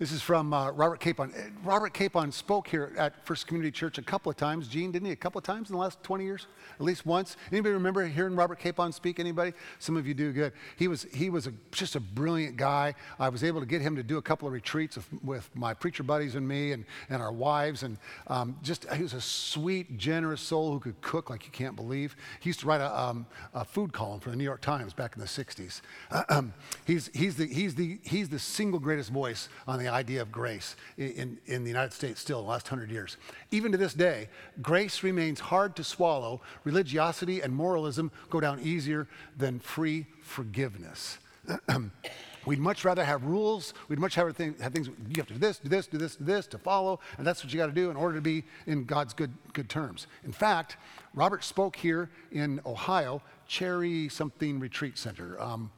This is from uh, Robert Capon. Uh, Robert Capon spoke here at First Community Church a couple of times. Gene, didn't he? A couple of times in the last 20 years? At least once. Anybody remember hearing Robert Capon speak? Anybody? Some of you do. Good. He was, he was a, just a brilliant guy. I was able to get him to do a couple of retreats with, with my preacher buddies and me and, and our wives. And um, just, he was a sweet, generous soul who could cook like you can't believe. He used to write a, um, a food column for the New York Times back in the 60s. (clears throat) he's, he's, the, he's, the, he's the single greatest voice on the idea of grace in, in the United States still the last hundred years. Even to this day, grace remains hard to swallow. Religiosity and moralism go down easier than free forgiveness. (clears throat) We'd much rather have rules. We'd much rather have things, you have to do this, do this, do this, do this to follow, and that's what you got to do in order to be in God's good, good terms. In fact, Robert spoke here in Ohio, Cherry something retreat center. Um,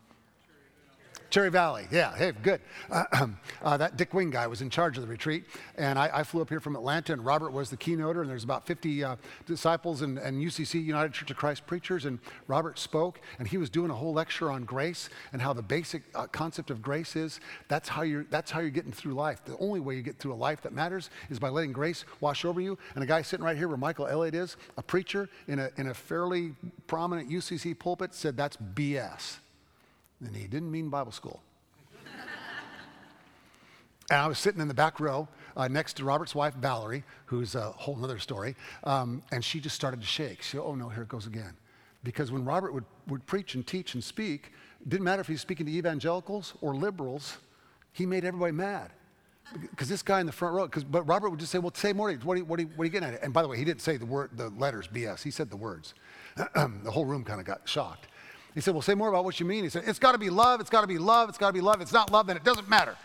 Cherry Valley, yeah, hey, good. (clears throat) Uh, uh, that Dick Wing guy was in charge of the retreat, and I, I, flew up here from Atlanta, and Robert was the keynoter, and there's about 50 uh, disciples and, and, UCC, United Church of Christ preachers, and Robert spoke, and he was doing a whole lecture on grace and how the basic uh, concept of grace is. That's how you're. That's how you're getting through life. The only way you get through a life that matters is by letting grace wash over you. And a guy sitting right here, where Michael Elliott is, a preacher in a in a fairly prominent UCC pulpit, said that's BS. And he didn't mean Bible school. and I was sitting in the back row uh, next to Robert's wife, Valerie, who's a whole other story, um, and she just started to shake. She, said, oh no, here it goes again. Because when Robert would, would preach and teach and speak, it didn't matter if he was speaking to evangelicals or liberals, he made everybody mad. Because this guy in the front row, because but Robert would just say, "Well, say more. What are, you, what, are you, what are you getting at?" And by the way, he didn't say the word, the letters BS. He said the words. (clears throat) the whole room kind of got shocked. He said, Well, say more about what you mean. He said, It's got to be love. It's got to be love. It's got to be love. It's not love, then it doesn't matter.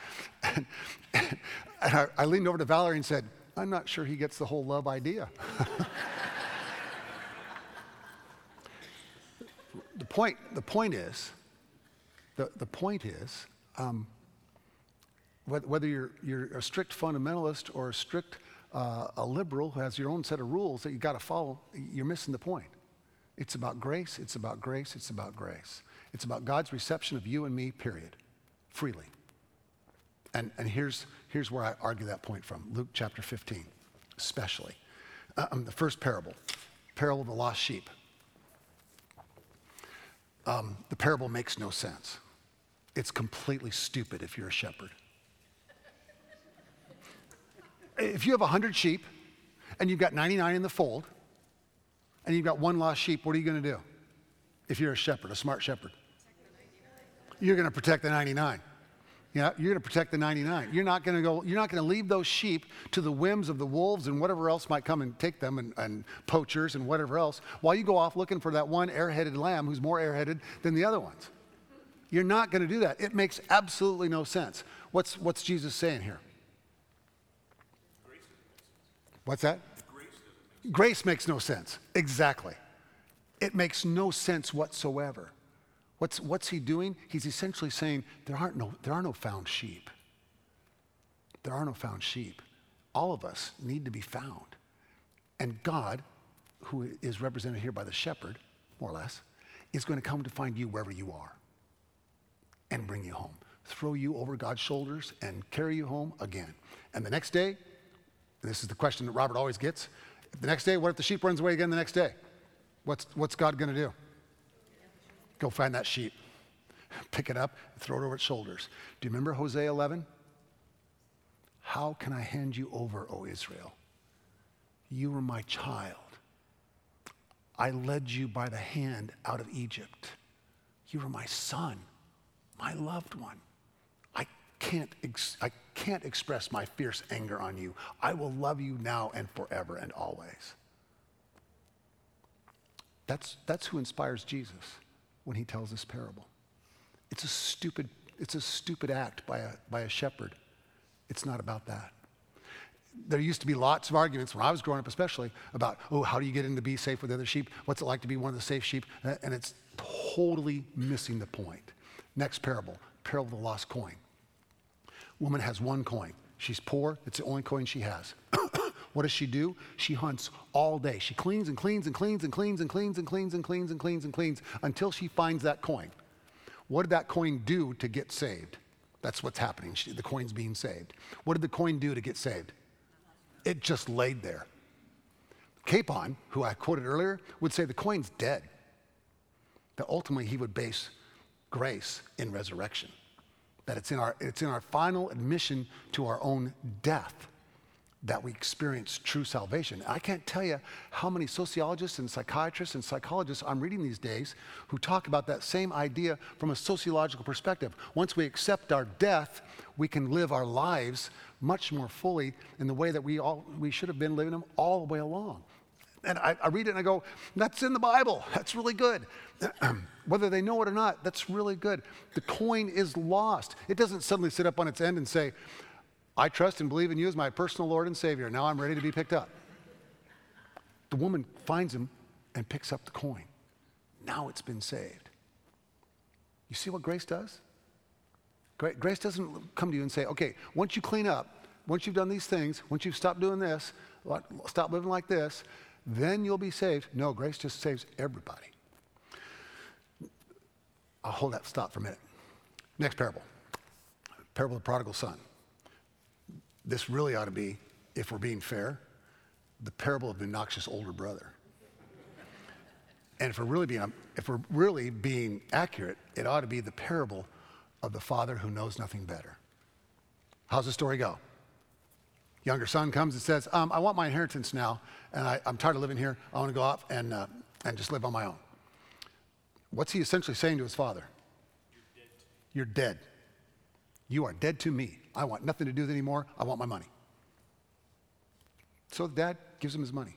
And, (laughs) and I, I, leaned over to Valerie and said, I'm not sure he gets the whole love idea. (laughs) the, point, the point is, the, the point is, um, whether you're, you're a strict fundamentalist or a strict uh, a liberal who has your own set of rules that you've got to follow, you're missing the point. It's about grace, it's about grace, it's about grace. It's about God's reception of you and me, period, freely. And, and here's, here's where I argue that point from Luke chapter 15, especially. Um, the first parable, parable of the lost sheep. Um, the parable makes no sense. It's completely stupid if you're a shepherd. If you have 100 sheep and you've got 99 in the fold, and you've got one lost sheep, what are you going to do? If you're a shepherd, a smart shepherd, you're going to protect the 99. Yeah, you're going to protect the 99. You're not going to go. You're not going to leave those sheep to the whims of the wolves and whatever else might come and take them, and, and poachers and whatever else, while you go off looking for that one airheaded lamb who's more airheaded than the other ones. You're not going to do that. It makes absolutely no sense. What's what's Jesus saying here? What's that? Grace makes no sense. Exactly. It makes no sense whatsoever. What's, what's he doing? He's essentially saying there, aren't no, there are no found sheep. There are no found sheep. All of us need to be found. And God, who is represented here by the shepherd, more or less, is going to come to find you wherever you are and bring you home. Throw you over God's shoulders and carry you home again. And the next day, this is the question that Robert always gets the next day, what if the sheep runs away again the next day? What's, what's God going to do? Go find that sheep, (laughs) pick it up, throw it over its shoulders. Do you remember Hosea 11? How can I hand you over, O Israel? You were my child. I led you by the hand out of Egypt. You were my son, my loved one. Can't, ex- I can't express my fierce anger on you. I will love you now and forever and always. That's, that's who inspires Jesus when he tells this parable. It's a stupid, it's a stupid act by a, by a shepherd. It's not about that. There used to be lots of arguments when I was growing up, especially about, oh, how do you get in to be safe with the other sheep? What's it like to be one of the safe sheep? And it's totally missing the point. Next parable, parable of the lost coin. Woman has one coin. She's poor, it's the only coin she has. (coughs) what does she do? She hunts all day. She cleans and cleans and cleans and cleans and cleans and cleans and cleans and cleans and cleans until she finds that coin. What did that coin do to get saved? That's what's happening. She, the coin's being saved. What did the coin do to get saved? It just laid there. Capon, who I quoted earlier, would say the coin's dead. That ultimately he would base grace in resurrection. That it's in our, it's in our final admission to our own death that we experience true salvation. I can't tell you how many sociologists and psychiatrists and psychologists I'm reading these days who talk about that same idea from a sociological perspective. Once we accept our death, we can live our lives much more fully in the way that we, all, we should have been living them all the way along. And I, I read it and I go, that's in the Bible. That's really good. (clears throat) Whether they know it or not, that's really good. The coin is lost. It doesn't suddenly sit up on its end and say, I trust and believe in you as my personal Lord and Savior. Now I'm ready to be picked up. The woman finds him and picks up the coin. Now it's been saved. You see what grace does? Grace doesn't come to you and say, okay, once you clean up, once you've done these things, once you've stopped doing this, stop living like this, then you'll be saved. No, grace just saves everybody. I'll hold that stop for a minute. Next parable parable of the prodigal son. This really ought to be, if we're being fair, the parable of the noxious older brother. And if we're really being, um, if we're really being accurate, it ought to be the parable of the father who knows nothing better. How's the story go? Younger son comes and says, um, I want my inheritance now, and I, am tired of living here. I want to go off and, uh, and just live on my own. What's he essentially saying to his father? You're dead. You're dead. You are dead to me. I want nothing to do with it anymore. I want my money. So dad gives him his money.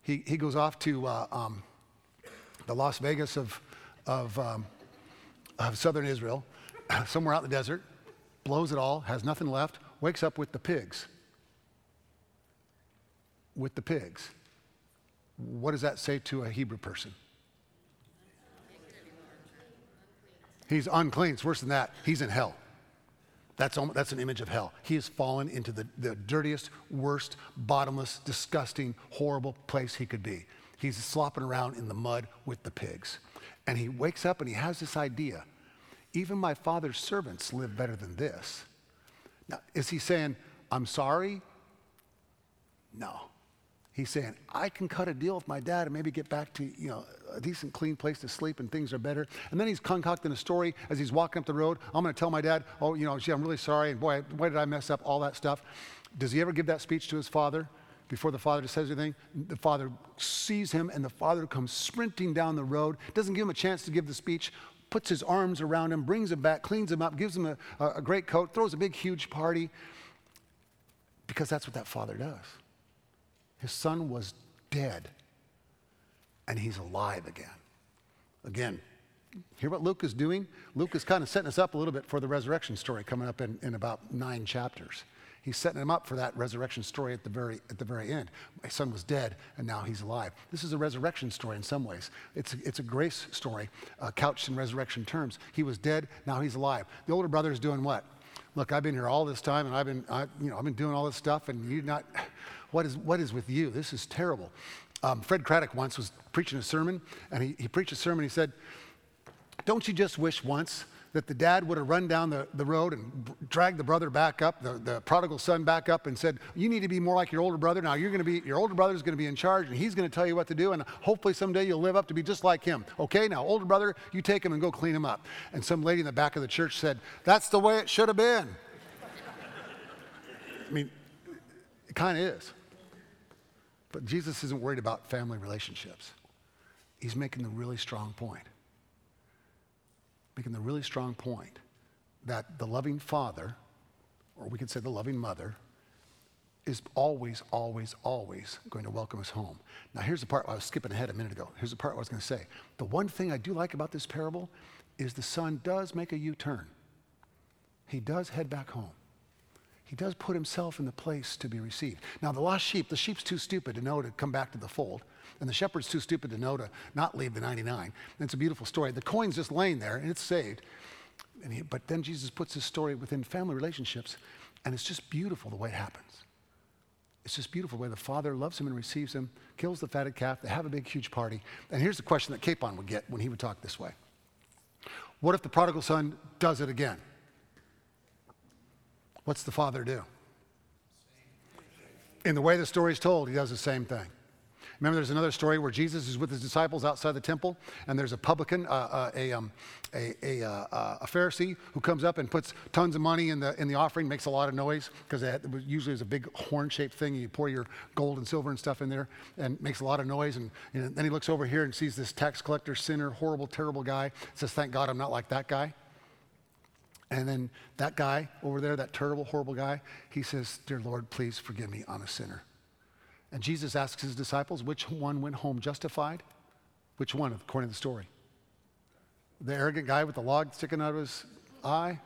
He, he goes off to uh, um, the Las Vegas of, of, um, of southern Israel, (laughs) somewhere out in the desert, blows it all, has nothing left, wakes up with the pigs. With the pigs. What does that say to a Hebrew person? He's unclean. It's worse than that. He's in hell. That's, that's an image of hell. He has fallen into the, the dirtiest, worst, bottomless, disgusting, horrible place he could be. He's slopping around in the mud with the pigs. And he wakes up and he has this idea even my father's servants live better than this. Now, is he saying, I'm sorry? No. He's saying, I can cut a deal with my dad and maybe get back to, you know, a decent, clean place to sleep and things are better. And then he's concocting a story as he's walking up the road. I'm going to tell my dad, oh, you know, gee, I'm really sorry. And boy, why did I mess up? All that stuff. Does he ever give that speech to his father before the father says anything? The father sees him and the father comes sprinting down the road, doesn't give him a chance to give the speech, puts his arms around him, brings him back, cleans him up, gives him a, a great coat, throws a big, huge party because that's what that father does. His son was dead, and he's alive again. Again, hear what Luke is doing? Luke is kind of setting us up a little bit for the resurrection story coming up in, in about nine chapters. He's setting him up for that resurrection story at the very, at the very end. My son was dead, and now he's alive. This is a resurrection story in some ways. It's a, it's a grace story uh, couched in resurrection terms. He was dead, now he's alive. The older brother is doing what? Look, I've been here all this time, and I've been, I, you know, I've been doing all this stuff, and you not what is, what is with you? This is terrible. Um, Fred Craddock once was preaching a sermon, and he, he preached a sermon. He said, Don't you just wish once that the dad would have run down the, the road and dragged the brother back up, the, the prodigal son back up, and said, You need to be more like your older brother. Now you're going to be, your older brother's going to be in charge, and he's going to tell you what to do, and hopefully someday you'll live up to be just like him. Okay, now, older brother, you take him and go clean him up. And some lady in the back of the church said, That's the way it should have been. I mean, it kind of is. But Jesus isn't worried about family relationships. He's making the really strong point. Making the really strong point that the loving father, or we could say the loving mother, is always, always, always going to welcome us home. Now, here's the part I was skipping ahead a minute ago. Here's the part I was going to say. The one thing I do like about this parable is the son does make a U turn. He does head back home. He does put himself in the place to be received. Now, the lost sheep, the sheep's too stupid to know to come back to the fold, and the shepherd's too stupid to know to not leave the 99. And it's a beautiful story. The coin's just laying there, and it's saved. And he, but then Jesus puts his story within family relationships, and it's just beautiful the way it happens. It's just beautiful the way the father loves him and receives him, kills the fatted calf, they have a big, huge party. And here's the question that Capon would get when he would talk this way What if the prodigal son does it again? What's the father do? In the way the story is told, he does the same thing. Remember, there's another story where Jesus is with his disciples outside the temple, and there's a publican, uh, uh, a, um, a, a, uh, a, Pharisee, who comes up and puts tons of money in the, in the offering, makes a lot of noise, because usually is a big horn shaped thing. You pour your gold and silver and stuff in there, and makes a lot of noise. And, and then he looks over here and sees this tax collector, sinner, horrible, terrible guy. Says, Thank God I'm not like that guy. And then that guy over there, that terrible, horrible guy, he says, Dear Lord, please forgive me. I'm a sinner. And Jesus asks his disciples, which one went home justified? Which one, according to the story? The arrogant guy with the log sticking out of his eye?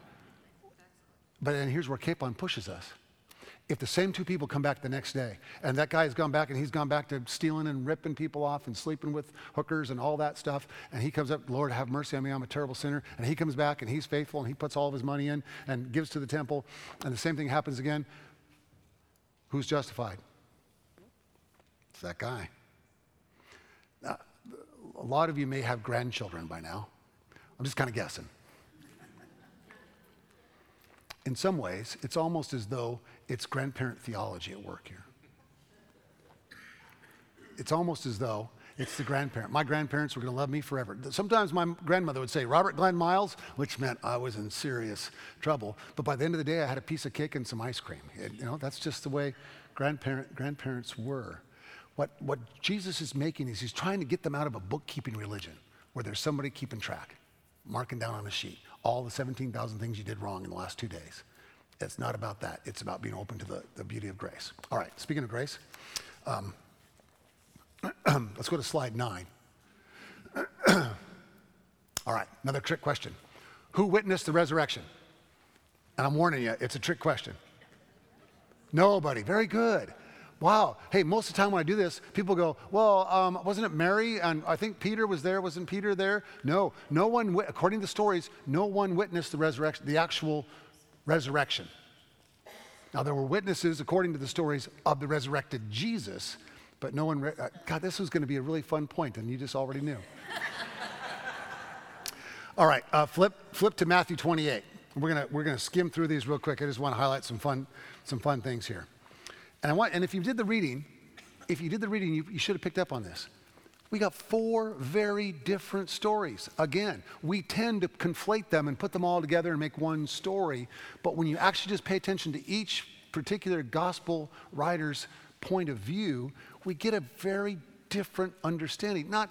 But then here's where Capon pushes us. If the same two people come back the next day, and that guy has gone back and he's gone back to stealing and ripping people off and sleeping with hookers and all that stuff, and he comes up, Lord, have mercy on me, I'm a terrible sinner, and he comes back and he's faithful and he puts all of his money in and gives to the temple, and the same thing happens again, who's justified? It's that guy. Now, a lot of you may have grandchildren by now. I'm just kind of guessing. In some ways, it's almost as though it's grandparent theology at work here. It's almost as though it's the grandparent. My grandparents were going to love me forever. Sometimes my grandmother would say, Robert Glenn Miles, which meant I was in serious trouble. But by the end of the day, I had a piece of cake and some ice cream. It, you know, that's just the way grandparent, grandparents were. What, what Jesus is making is he's trying to get them out of a bookkeeping religion where there's somebody keeping track, marking down on a sheet all the 17,000 things you did wrong in the last two days. It's not about that. It's about being open to the, the beauty of grace. All right, speaking of grace, um, (clears throat) let's go to slide nine. (clears throat) All right, another trick question. Who witnessed the resurrection? And I'm warning you, it's a trick question. Nobody. Very good. Wow. Hey, most of the time when I do this, people go, well, um, wasn't it Mary? And I think Peter was there. Wasn't Peter there? No. No one, according to the stories, no one witnessed the resurrection, the actual resurrection. Now, there were witnesses, according to the stories, of the resurrected Jesus, but no one, re- uh, God, this was going to be a really fun point, and you just already knew. (laughs) All right, uh, flip, flip to Matthew 28. We're going we're gonna skim through these real quick. I just want to highlight some fun, some fun things here. And I want, and if you did the reading, if you did the reading, you, you should have picked up on this. We got four very different stories. Again, we tend to conflate them and put them all together and make one story. But when you actually just pay attention to each particular gospel writer's point of view, we get a very different understanding. Not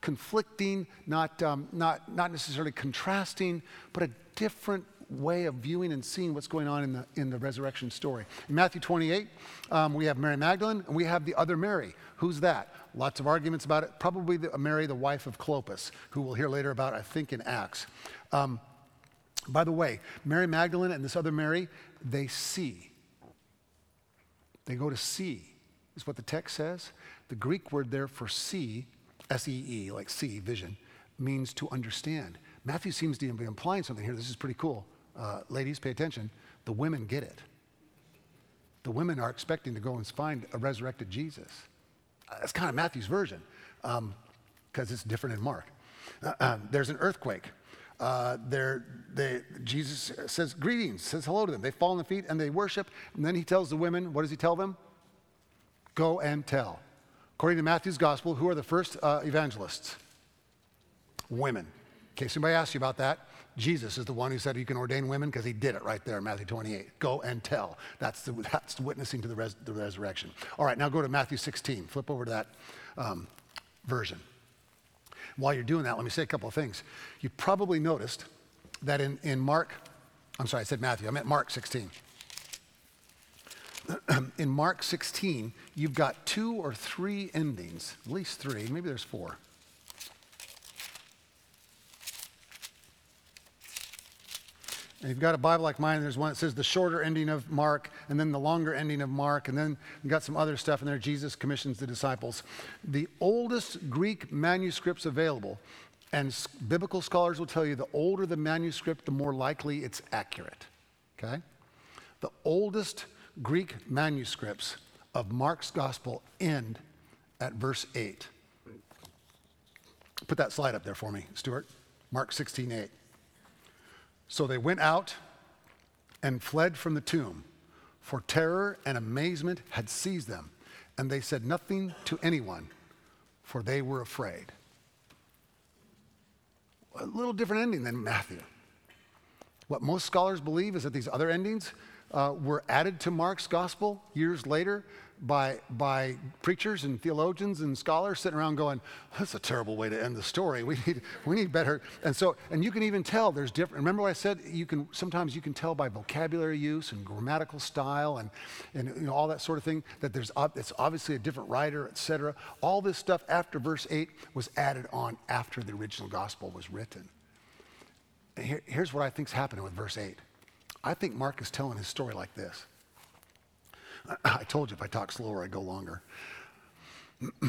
conflicting, not, um, not, not necessarily contrasting, but a different way of viewing and seeing what's going on in the, in the resurrection story. In Matthew 28, um, we have Mary Magdalene and we have the other Mary. Who's that? Lots of arguments about it. Probably the, Mary, the wife of Clopas, who we'll hear later about, I think, in Acts. Um, by the way, Mary Magdalene and this other Mary, they see. They go to see, is what the text says. The Greek word there for see, S E E, like see, vision, means to understand. Matthew seems to be implying something here. This is pretty cool uh, ladies, pay attention, the women get it. The women are expecting to go and find a resurrected Jesus. Uh, that's kind of Matthew's version, because um, it's different in Mark. Uh, um, there's an earthquake. Uh, they, Jesus says greetings, says hello to them. They fall on the feet and they worship. And then he tells the women, what does he tell them? Go and tell. According to Matthew's gospel, who are the first uh, evangelists? Women. In case anybody asks you about that, Jesus is the one who said you can ordain women because he did it right there in Matthew 28. Go and tell. That's, the, that's witnessing to the, res, the resurrection. All right, now go to Matthew 16. Flip over to that um, version. While you're doing that, let me say a couple of things. You probably noticed that in, in Mark, I'm sorry, I said Matthew, I meant Mark 16. (clears throat) in Mark 16, you've got two or three endings, at least three, maybe there's four. And you've got a Bible like mine, there's one that says the shorter ending of Mark, and then the longer ending of Mark, and then you've got some other stuff in there. Jesus commissions the disciples. The oldest Greek manuscripts available, and biblical scholars will tell you the older the manuscript, the more likely it's accurate. Okay? The oldest Greek manuscripts of Mark's gospel end at verse 8. Put that slide up there for me, Stuart. Mark 16, 8. So they went out and fled from the tomb, for terror and amazement had seized them, and they said nothing to anyone, for they were afraid. A little different ending than Matthew. What most scholars believe is that these other endings uh, were added to Mark's gospel years later by, by preachers and theologians and scholars sitting around going, that's a terrible way to end the story. We need, we need better. And so, and you can even tell there's different. Remember what I said? You can, sometimes you can tell by vocabulary use and grammatical style and, and you know, all that sort of thing that there's, it's obviously a different writer, etc. All this stuff after verse 8 was added on after the original gospel was written. Here, here's what I think's happening with verse 8. I think Mark is telling his story like this. Told you if I talk slower, I go longer. (clears throat)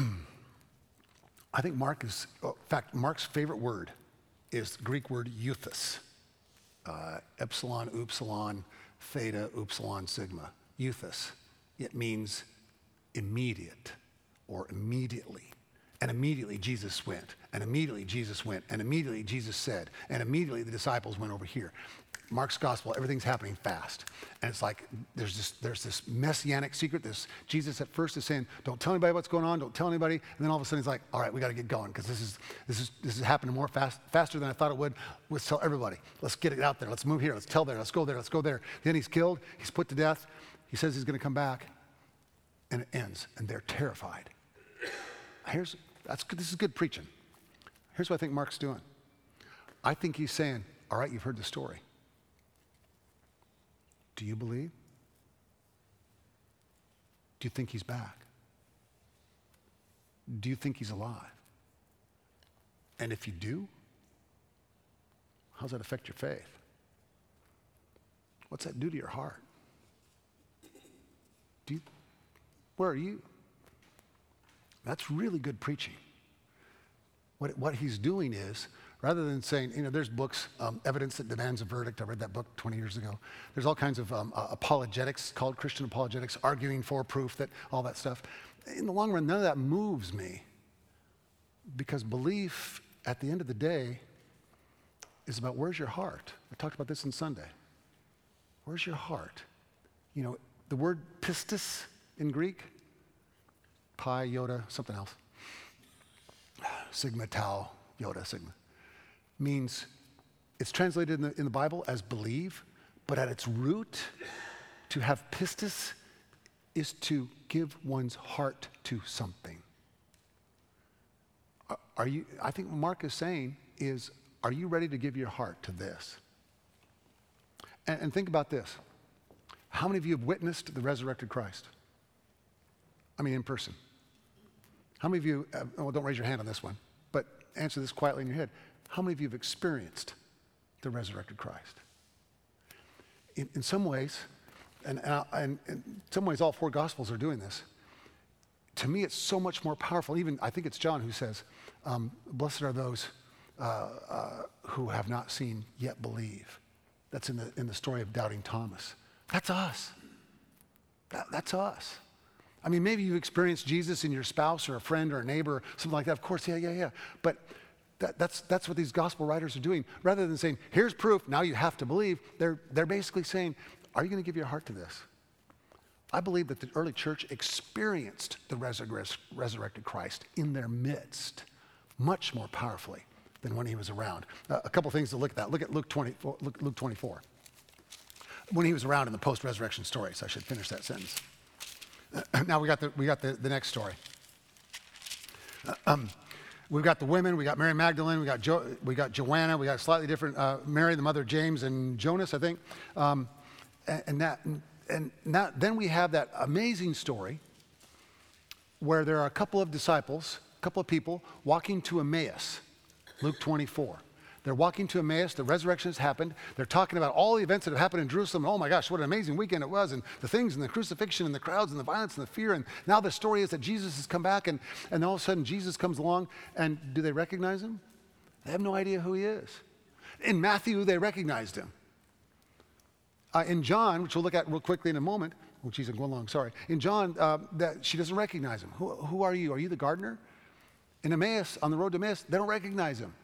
I think Mark is, oh, in fact, Mark's favorite word is the Greek word euthys. Uh, epsilon, upsilon, theta, upsilon, sigma. Euthys. It means immediate or immediately. And immediately Jesus went, and immediately Jesus went, and immediately Jesus said, and immediately the disciples went over here. Mark's gospel, everything's happening fast. And it's like there's this, there's this messianic secret. This Jesus at first is saying, Don't tell anybody what's going on, don't tell anybody. And then all of a sudden he's like, All right, we got to get going because this is this is this is happening more fast faster than I thought it would. Let's tell everybody. Let's get it out there. Let's move here. Let's tell there. Let's go there. Let's go there. Then he's killed, he's put to death. He says he's going to come back. And it ends. And they're terrified. Here's that's good. this is good preaching. Here's what I think Mark's doing. I think he's saying, All right, you've heard the story. Do you believe? Do you think he's back? Do you think he's alive? And if you do, how does that affect your faith? What's that do to your heart? Do you, where are you? That's really good preaching. What, what he's doing is rather than saying, you know, there's books, um, Evidence That Demands a Verdict. I read that book 20 years ago. There's all kinds of um, uh, apologetics called Christian apologetics, arguing for proof that all that stuff. In the long run, none of that moves me because belief, at the end of the day, is about where's your heart. I talked about this on Sunday. Where's your heart? You know, the word pistis in Greek, pi, iota, something else, (sighs) sigma, tau, iota, sigma means it's translated in the, in the Bible as believe, but at its root, to have pistis is to give one's heart to something. Are you, I think what Mark is saying is, are you ready to give your heart to this? And, and think about this. How many of you have witnessed the resurrected Christ? I mean, in person. How many of you, uh, well, don't raise your hand on this one, but answer this quietly in your head. How many of you have experienced the resurrected Christ? In, in some ways, and, and, in some ways, all four Gospels are doing this. To me, it's so much more powerful. Even, I think it's John who says, um, Blessed are those uh, uh, who have not seen yet believe. That's in the, in the story of doubting Thomas. That's us. That, that's us. I mean, maybe you've experienced Jesus in your spouse or a friend or a neighbor, or something like that. Of course, yeah, yeah, yeah. But that, that's, that's what these gospel writers are doing. Rather than saying, here's proof, now you have to believe, they're, they're basically saying, are you going to give your heart to this? I believe that the early church experienced the resurrected Christ in their midst much more powerfully than when he was around. Uh, a couple things to look at that. Look at Luke, 20, Luke, Luke 24. When he was around in the post resurrection stories, I should finish that sentence. (clears throat) now we got the, we got the, the next story. Uh, (clears throat) um, we've got the women, we got Mary Magdalene, we got, jo- we got Joanna, we got slightly different, uh, Mary, the mother of James and Jonas, I think. Um, and, and, that, and that, then we have that amazing story where there are a couple of disciples, a couple of people walking to Emmaus, Luke 24. They're walking to Emmaus. The resurrection has happened. They're talking about all the events that have happened in Jerusalem. Oh my gosh, what an amazing weekend it was, and the things, and the crucifixion, and the crowds, and the violence, and the fear. And now the story is that Jesus has come back, and, and all of a sudden Jesus comes along. And do they recognize him? They have no idea who he is. In Matthew, they recognized him. Uh, in John, which we'll look at real quickly in a moment, oh, geez, I'm going along, sorry. In John, uh, that she doesn't recognize him. Who, who are you? Are you the gardener? In Emmaus, on the road to Emmaus, they don't recognize him.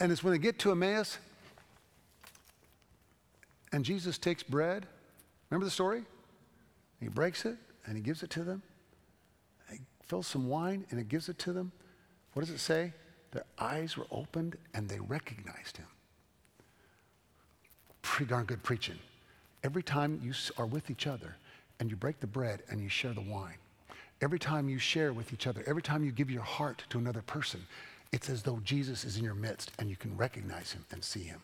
And it's when they get to Emmaus and Jesus takes bread. Remember the story? He breaks it and he gives it to them. He fills some wine and he gives it to them. What does it say? Their eyes were opened and they recognized him. Pretty darn good preaching. Every time you are with each other and you break the bread and you share the wine, every time you share with each other, every time you give your heart to another person, it's as though Jesus is in your midst and you can recognize him and see him.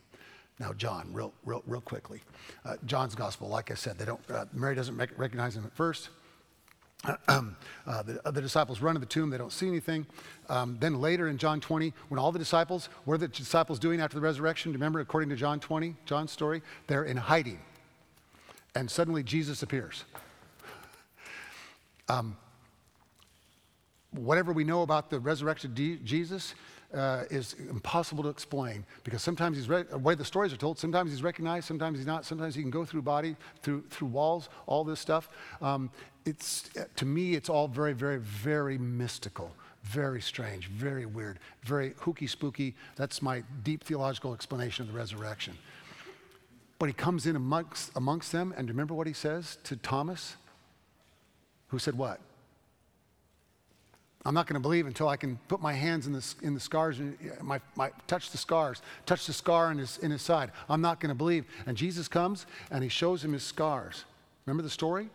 Now, John, real, real, real quickly. Uh, John's gospel, like I said, they don't, uh, Mary doesn't recognize him at first. (clears throat) uh, the, the, disciples run to the tomb, they don't see anything. Um, then later in John 20, when all the disciples, what are the disciples doing after the resurrection? Remember, according to John 20, John's story? They're in hiding and suddenly Jesus appears. (laughs) Um, whatever we know about the resurrection resurrected Jesus uh, is impossible to explain because sometimes he's re- the way the stories are told. Sometimes he's recognized, sometimes he's not. Sometimes he can go through body, through through walls, all this stuff. Um, it's to me, it's all very, very, very mystical. Very strange, very weird, very hooky spooky. That's my deep theological explanation of the resurrection. But he comes in amongst, amongst them, and remember what he says to Thomas? Who said, What? I'm not going to believe until I can put my hands in the, in the scars, and my, my, touch the scars, touch the scar in his, in his side. I'm not going to believe. And Jesus comes and he shows him his scars. Remember the story?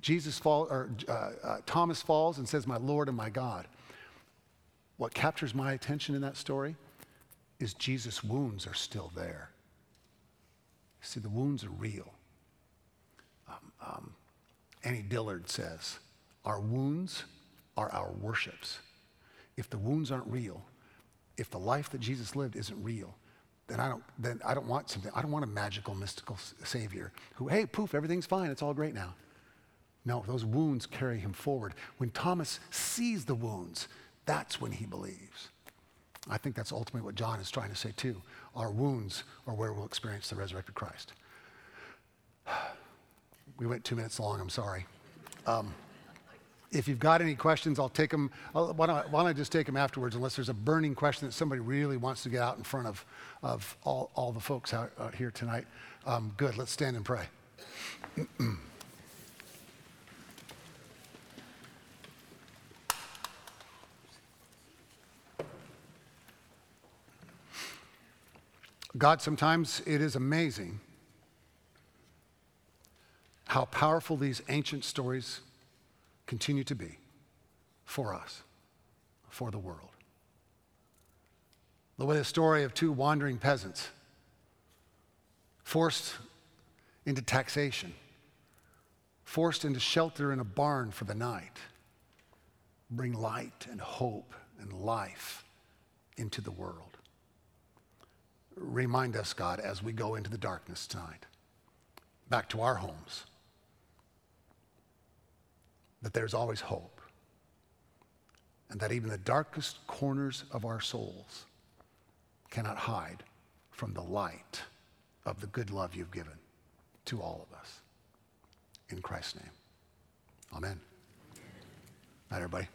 Jesus fall, or uh, uh, Thomas falls and says, "My Lord and my God." What captures my attention in that story is Jesus' wounds are still there. See, the wounds are real. Um, um, Annie Dillard says, Our wounds are our worships. If the wounds aren't real, if the life that Jesus lived isn't real, then I don't, then I don't want something. I don't want a magical, mystical savior who, hey, poof, everything's fine. It's all great now. No, those wounds carry him forward. When Thomas sees the wounds, that's when he believes. I think that's ultimately what John is trying to say too. Our wounds are where we'll experience the resurrected Christ. (sighs) We went two minutes long, I'm sorry. Um, if you've got any questions, I'll take them. I'll, why, don't I, why, don't I, just take them afterwards, unless there's a burning question that somebody really wants to get out in front of, of all, all the folks out, out here tonight? Um, good, let's stand and pray. God, sometimes it is amazing how powerful these ancient stories continue to be for us, for the world. The way the story of two wandering peasants forced into taxation, forced into shelter in a barn for the night, bring light and hope and life into the world. Remind us, God, as we go into the darkness tonight, back to our homes, that there's always hope. And that even the darkest corners of our souls cannot hide from the light of the good love you've given to all of us. In Christ's name. Amen. Night, everybody.